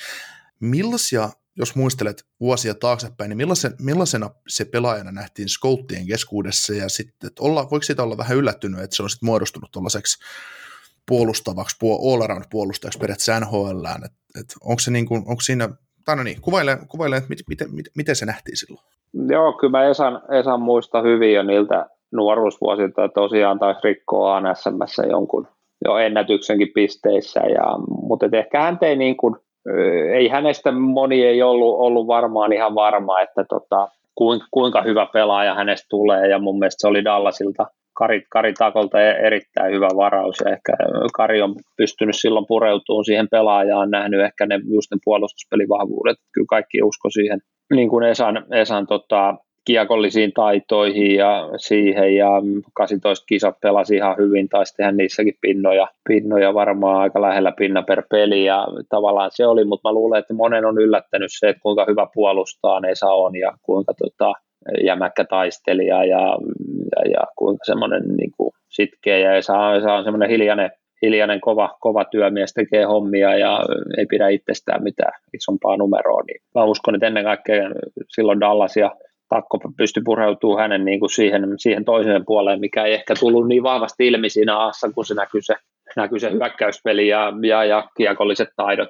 millaisia jos muistelet vuosia taaksepäin, niin millaisena, millaisena se pelaajana nähtiin skouttien keskuudessa ja sitten, että olla, voiko siitä olla vähän yllättynyt, että se on sitten muodostunut tuollaiseksi puolustavaksi, all around puolustajaksi periaatteessa NHL, että, että onko, se niin kuin, onko siinä, tai no niin, kuvaile, kuvaile että miten, miten, miten, miten se nähtiin silloin? Joo, kyllä mä Esan, Esan muista hyvin jo niiltä nuoruusvuosilta, että tosiaan taisi rikkoa ANSMssä jonkun jo ennätyksenkin pisteissä, ja, mutta ehkä hän ei niin kuin, ei hänestä moni ei ollut, ollut varmaan ihan varma, että tota, kuinka hyvä pelaaja hänestä tulee, ja mun mielestä se oli Dallasilta Kari, Kari Takolta e-, erittäin hyvä varaus, ja ehkä Kari on pystynyt silloin pureutumaan siihen pelaajaan, nähnyt ehkä ne just ne puolustuspelivahvuudet, kyllä kaikki usko siihen, niin kuin Esan, Esan tota, kiekollisiin taitoihin ja siihen ja 18 kisat pelasi ihan hyvin, taisi tehdä niissäkin pinnoja, pinnoja varmaan aika lähellä pinna per peli ja tavallaan se oli, mutta mä luulen, että monen on yllättänyt se, että kuinka hyvä puolustaa Esa on ja kuinka tota, jämäkkä taistelija ja, ja, ja kuinka semmoinen niin kuin sitkeä ja Esa, Esa on semmoinen hiljainen, hiljainen kova, kova työmies, tekee hommia ja ei pidä itsestään mitään isompaa numeroa, niin mä uskon, että ennen kaikkea silloin Dallas ja pakko pysty pureutumaan hänen niin kuin siihen, siihen toiseen puoleen, mikä ei ehkä tullut niin vahvasti ilmi siinä aassa, kun se näkyy se, näkyy se hyökkäyspeli ja, ja, ja kiekolliset taidot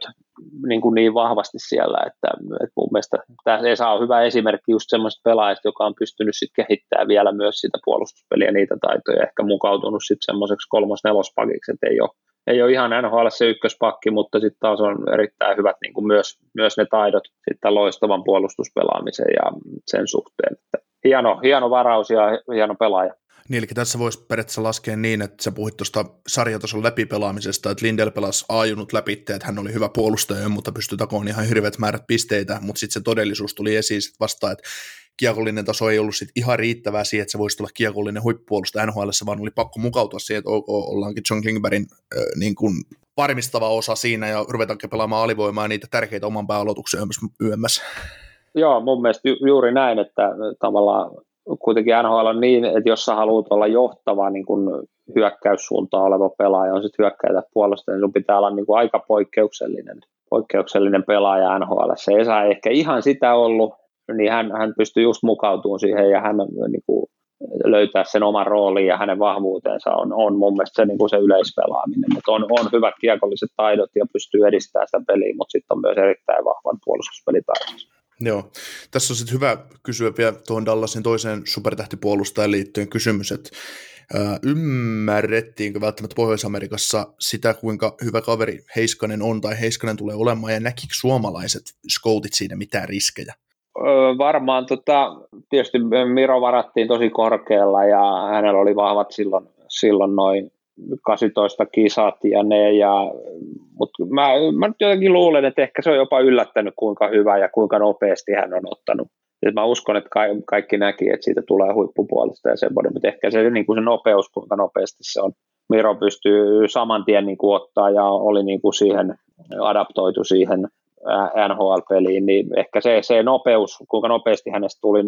niin, kuin niin vahvasti siellä, että, että mun mielestä tämä Esa on hyvä esimerkki just semmoista pelaajista, joka on pystynyt sitten kehittämään vielä myös sitä puolustuspeliä niitä taitoja, ehkä mukautunut sitten semmoiseksi kolmos-nelospakiksi, että ei ole, ei ole ihan NHL se ykköspakki, mutta sitten taas on erittäin hyvät niin kuin myös, myös ne taidot sitten loistavan puolustuspelaamisen ja sen suhteen. Että hieno, hieno varaus ja hieno pelaaja. Niin, eli tässä voisi periaatteessa laskea niin, että sä puhuit tuosta sarjatason läpipelaamisesta, että Lindel pelasi ajunut läpi, että hän oli hyvä puolustaja, mutta pystyi takoon ihan hirveät määrät pisteitä, mutta sitten se todellisuus tuli esiin sit vastaan, että kiekollinen taso ei ollut sit ihan riittävää siihen, että se voisi tulla kiekollinen huippupuolustaja NHL, vaan oli pakko mukautua siihen, että ok, ollaankin John Klingbergin äh, niin kuin varmistava osa siinä ja ruvetaankin pelaamaan alivoimaa niitä tärkeitä oman pääaloituksen yömmässä. Joo, mun mielestä ju- juuri näin, että tavallaan kuitenkin NHL on niin, että jos sä haluat olla johtava niin kun hyökkäyssuuntaan oleva pelaaja, on sitten hyökkäitä puolesta, niin sun pitää olla niin kuin aika poikkeuksellinen, poikkeuksellinen pelaaja NHL. Se ei saa ehkä ihan sitä ollut, niin hän, hän pystyy just mukautumaan siihen ja hän niin kuin, löytää sen oman roolin ja hänen vahvuutensa on, on mun mielestä se, niin kuin se yleispelaaminen. Mutta on, on hyvät kiekolliset taidot ja pystyy edistämään sitä peliä, mutta sitten on myös erittäin vahvan puolustuspelitaidot. Joo. Tässä on sitten hyvä kysyä vielä tuohon Dallasin toiseen supertähtipuolustajan liittyen kysymys, että ää, ymmärrettiinkö välttämättä Pohjois-Amerikassa sitä, kuinka hyvä kaveri Heiskanen on tai Heiskanen tulee olemaan, ja näkikö suomalaiset skoutit siinä mitään riskejä? Varmaan tota, tietysti Miro varattiin tosi korkealla ja hänellä oli vahvat silloin, silloin noin 18 kisat ja ne, ja, mutta mä, mä nyt jotenkin luulen, että ehkä se on jopa yllättänyt, kuinka hyvä ja kuinka nopeasti hän on ottanut. Et mä uskon, että kaikki näki, että siitä tulee huippupuolista ja semmoinen, mutta ehkä se, niin kuin se nopeus, kuinka nopeasti se on. Miro pystyy saman tien niin kuin ottaa ja oli niin kuin siihen adaptoitu siihen NHL-peliin, niin ehkä se, se nopeus, kuinka nopeasti hänestä tuli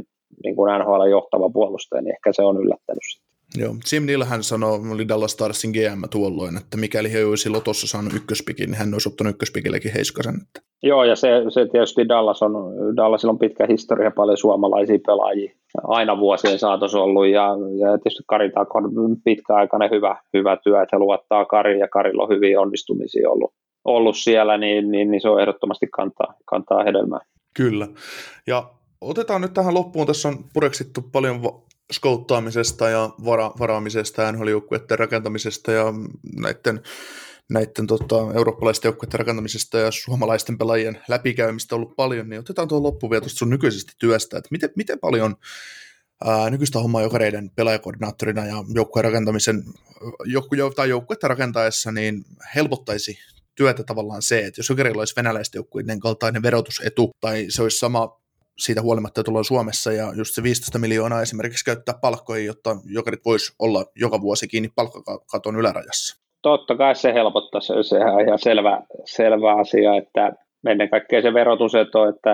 niin kuin NHL johtava puolustaja, niin ehkä se on yllättänyt sitä. Joo, Jim Neal hän sanoi, oli Dallas Starsin GM tuolloin, että mikäli he olisi Lotossa saanut ykköspikin, niin hän olisi ottanut ykköspikillekin Heiskasen. Että. Joo, ja se, se tietysti Dallas on, Dallasilla on pitkä historia, paljon suomalaisia pelaajia aina vuosien saatossa ollut, ja, ja tietysti Kari on pitkäaikainen hyvä, hyvä työ, että he luottaa Kari, ja Karilla on hyviä onnistumisia ollut, ollut siellä, niin, niin, niin se on ehdottomasti kantaa, kantaa hedelmää. Kyllä, ja otetaan nyt tähän loppuun, tässä on pureksittu paljon skouttaamisesta ja vara, varaamisesta, nhl rakentamisesta ja näiden, näiden tota, eurooppalaisten joukkueiden rakentamisesta ja suomalaisten pelaajien läpikäymistä ollut paljon, niin otetaan tuon loppuun vielä tuosta sun nykyisestä työstä, että miten, miten paljon ää, nykyistä hommaa jokareiden pelaajakoordinaattorina ja joukkueen rakentamisen joukku, tai joukkuetta rakentaessa niin helpottaisi työtä tavallaan se, että jos jokerilla olisi venäläisten joukkueiden kaltainen verotusetu, tai se olisi sama siitä huolimatta, että ollaan Suomessa ja just se 15 miljoonaa esimerkiksi käyttää palkkoihin, jotta jokarit voisi olla joka vuosi kiinni palkkakaton ylärajassa. Totta kai se helpottaa, sehän on ihan selvä, selvä asia, että ennen kaikkea se verotuseto, että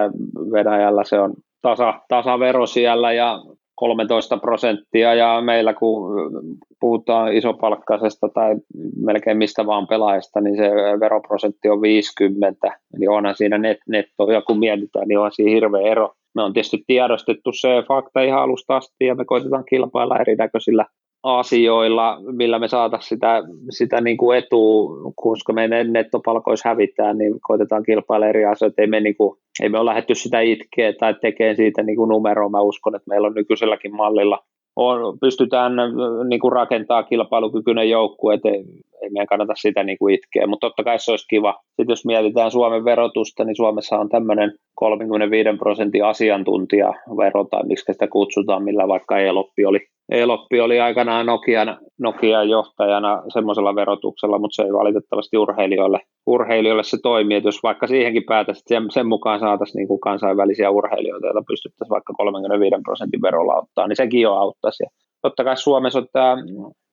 Venäjällä se on tasa, tasavero siellä ja 13 prosenttia ja meillä kun puhutaan isopalkkaisesta tai melkein mistä vaan pelaajasta, niin se veroprosentti on 50, niin onhan siinä net, netto, ja kun mietitään, niin on siinä hirveä ero. Me on tietysti tiedostettu se fakta ihan alusta asti, ja me koitetaan kilpailla erinäköisillä asioilla, millä me saataisiin sitä, sitä niin kuin etua, koska meidän nettopalkoissa hävitään, niin koitetaan kilpailla eri asioita. Ei me, niin kuin, ei me ole lähdetty sitä itkeä tai tekemään siitä niin kuin numeroa. Mä uskon, että meillä on nykyiselläkin mallilla on, pystytään niin kuin rakentaa kilpailukykyinen joukkue, että ei, ei meidän kannata sitä niin kuin itkeä, mutta totta kai se olisi kiva. Sitten jos mietitään Suomen verotusta, niin Suomessa on tämmöinen 35 prosentin asiantuntijavero, tai miksi sitä kutsutaan, millä vaikka Eloppi oli Eloppi oli aikanaan Nokian, Nokian johtajana semmoisella verotuksella, mutta se ei valitettavasti urheilijoille, urheilijoille se toimi, että jos vaikka siihenkin päätäisiin, sen, sen mukaan saataisiin niin kansainvälisiä urheilijoita, joita pystyttäisiin vaikka 35 prosentin verolla ottaa, niin sekin jo auttaisi. Ja totta kai Suomessa on tämä,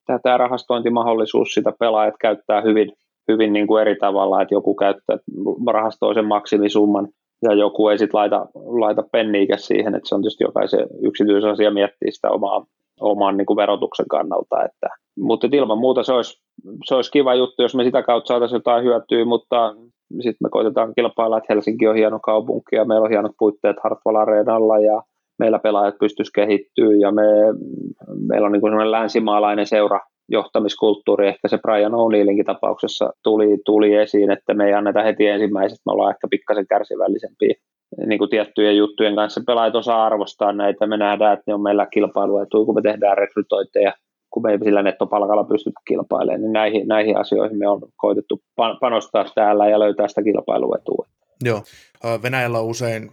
tämä, tämä rahastointimahdollisuus, sitä pelaajat käyttää hyvin, hyvin niin kuin eri tavalla, että joku käyttää rahastoi sen maksimisumman ja joku ei sitten laita, laita penniikä siihen, että se on tietysti jokaisen yksityisasia miettiä sitä omaa, oman niin kuin verotuksen kannalta. Että, mutta ilman muuta se olisi, se olisi kiva juttu, jos me sitä kautta saataisiin jotain hyötyä, mutta sitten me koitetaan kilpailla, että Helsinki on hieno kaupunki ja meillä on hienot puitteet Hartwall Areenalla ja meillä pelaajat pystyisivät kehittyä ja me, meillä on niin kuin sellainen länsimaalainen seura johtamiskulttuuri, ehkä se Brian O'Neillinkin tapauksessa tuli, tuli esiin, että me ei anneta heti ensimmäisestä, me ollaan ehkä pikkasen kärsivällisempiä niin kuin tiettyjen juttujen kanssa. Pelaajat osaa arvostaa näitä, me nähdään, että ne on meillä kilpailuetuja, kun me tehdään rekrytointeja, kun me ei sillä nettopalkalla pystytä kilpailemaan, niin näihin, näihin asioihin me on koitettu panostaa täällä ja löytää sitä kilpailuetua. Joo, Venäjällä on usein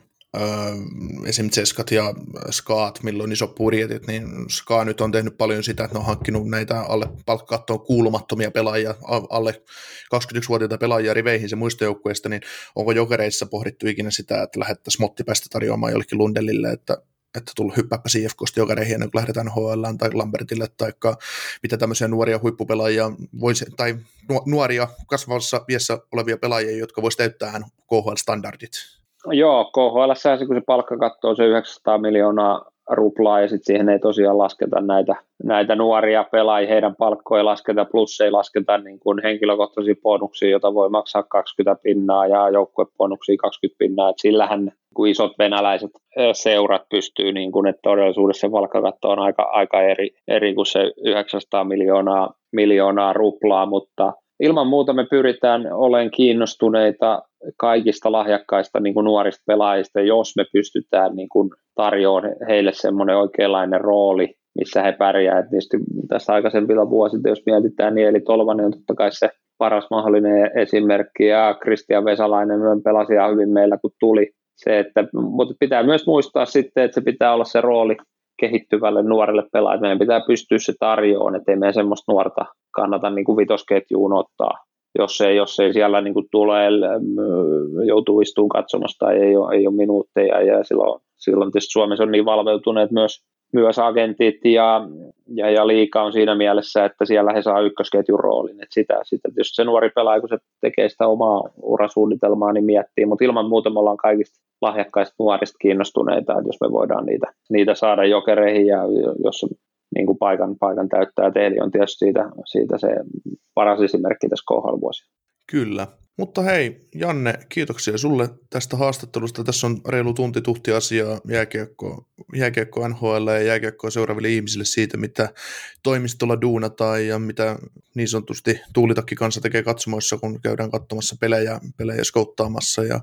esim. Ceskat ja Skaat, milloin iso budjetit, niin Ska nyt on tehnyt paljon sitä, että ne on hankkinut näitä alle palkkakattoon kuulumattomia pelaajia, alle 21-vuotiaita pelaajia riveihin se muista joukkueista, niin onko jokereissa pohdittu ikinä sitä, että lähettäisiin mottipäästä tarjoamaan jollekin Lundellille, että että tullut hyppääpä CFKsta jokereihin ennen kuin lähdetään HL tai Lambertille, tai mitä tämmöisiä nuoria huippupelaajia, voisi, tai nuoria kasvavassa viessä olevia pelaajia, jotka voisi täyttää KHL-standardit Joo, KHL kun se palkkakatto on se 900 miljoonaa ruplaa ja sitten siihen ei tosiaan lasketa näitä, näitä nuoria pelaajia, heidän palkkoja lasketa, plus ei lasketa niin kuin henkilökohtaisia bonuksia, joita voi maksaa 20 pinnaa ja joukkuebonuksia 20 pinnaa, että sillähän kun isot venäläiset seurat pystyy, niin kuin, että todellisuudessa se palkkakatto on aika, aika eri, eri kuin se 900 miljoonaa, miljoonaa ruplaa, mutta ilman muuta me pyritään olemaan kiinnostuneita kaikista lahjakkaista niin kuin nuorista pelaajista, jos me pystytään niin kuin tarjoamaan heille semmoinen oikeanlainen rooli, missä he pärjää. Et tietysti tässä aikaisempilla vuosilla, jos mietitään, niin Eli Tolvanen on totta kai se paras mahdollinen esimerkki, ja Kristian Vesalainen pelasi ihan hyvin meillä, kun tuli. Se, että, mutta pitää myös muistaa sitten, että se pitää olla se rooli kehittyvälle nuorelle pelaajalle. Meidän pitää pystyä se tarjoamaan, että ei meidän semmoista nuorta kannata niin kuin vitosketjuun ottaa jos ei, jos ei siellä niin kuin tule, joutuu istuun katsomassa tai ei ole, ei ole minuutteja ja silloin, silloin tietysti Suomessa on niin valveutuneet myös, myös agentit ja, ja, ja liika on siinä mielessä, että siellä he saa ykkösketjun roolin. että sitä, sitä tietysti se nuori pelaaja, kun se tekee sitä omaa urasuunnitelmaa, niin miettii, mutta ilman muuta me ollaan kaikista lahjakkaista nuorista kiinnostuneita, että jos me voidaan niitä, niitä saada jokereihin ja jos niin kuin paikan, paikan täyttää. Teeli on tietysti siitä, siitä se paras esimerkki tässä khl Kyllä. Mutta hei, Janne, kiitoksia sulle tästä haastattelusta. Tässä on reilu tunti tuhti asiaa jääkiekko, jääkiekko NHL ja jääkiekkoa seuraaville ihmisille siitä, mitä toimistolla duunataan ja mitä niin sanotusti tuulitakki kanssa tekee katsomoissa, kun käydään katsomassa pelejä, pelejä skouttaamassa ja,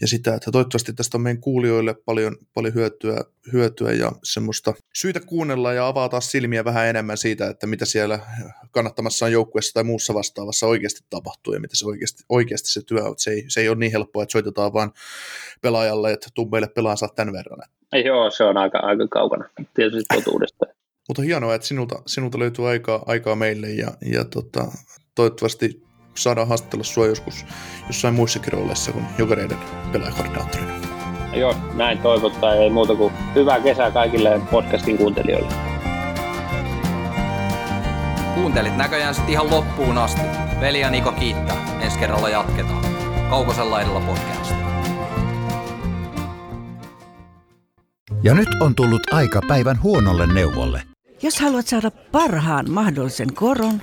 ja sitä, että toivottavasti tästä on meidän kuulijoille paljon, paljon hyötyä, hyötyä ja semmoista syytä kuunnella ja avata silmiä vähän enemmän siitä, että mitä siellä kannattamassa joukkueessa tai muussa vastaavassa oikeasti tapahtuu ja mitä se oikeasti, oikeasti se työ on. Se ei, se ei ole niin helppoa, että soitetaan vaan pelaajalle, että tuu meille pelaan saa tämän verran. Joo, se on aika, aika kaukana tietysti totuudesta. Mutta hienoa, että sinulta, sinulta löytyy aikaa, aikaa meille ja, ja tota, toivottavasti saadaan haastatella sua joskus jossain muissakin rooleissa kuin jokereiden pelaajakoordinaattorina. Joo, näin toivottaa. Ei muuta kuin hyvää kesää kaikille podcastin kuuntelijoille. Kuuntelit näköjään sitten ihan loppuun asti. Veli ja Niko kiittää. Ensi kerralla jatketaan. Kaukosella edellä podcast. Ja nyt on tullut aika päivän huonolle neuvolle. Jos haluat saada parhaan mahdollisen koron,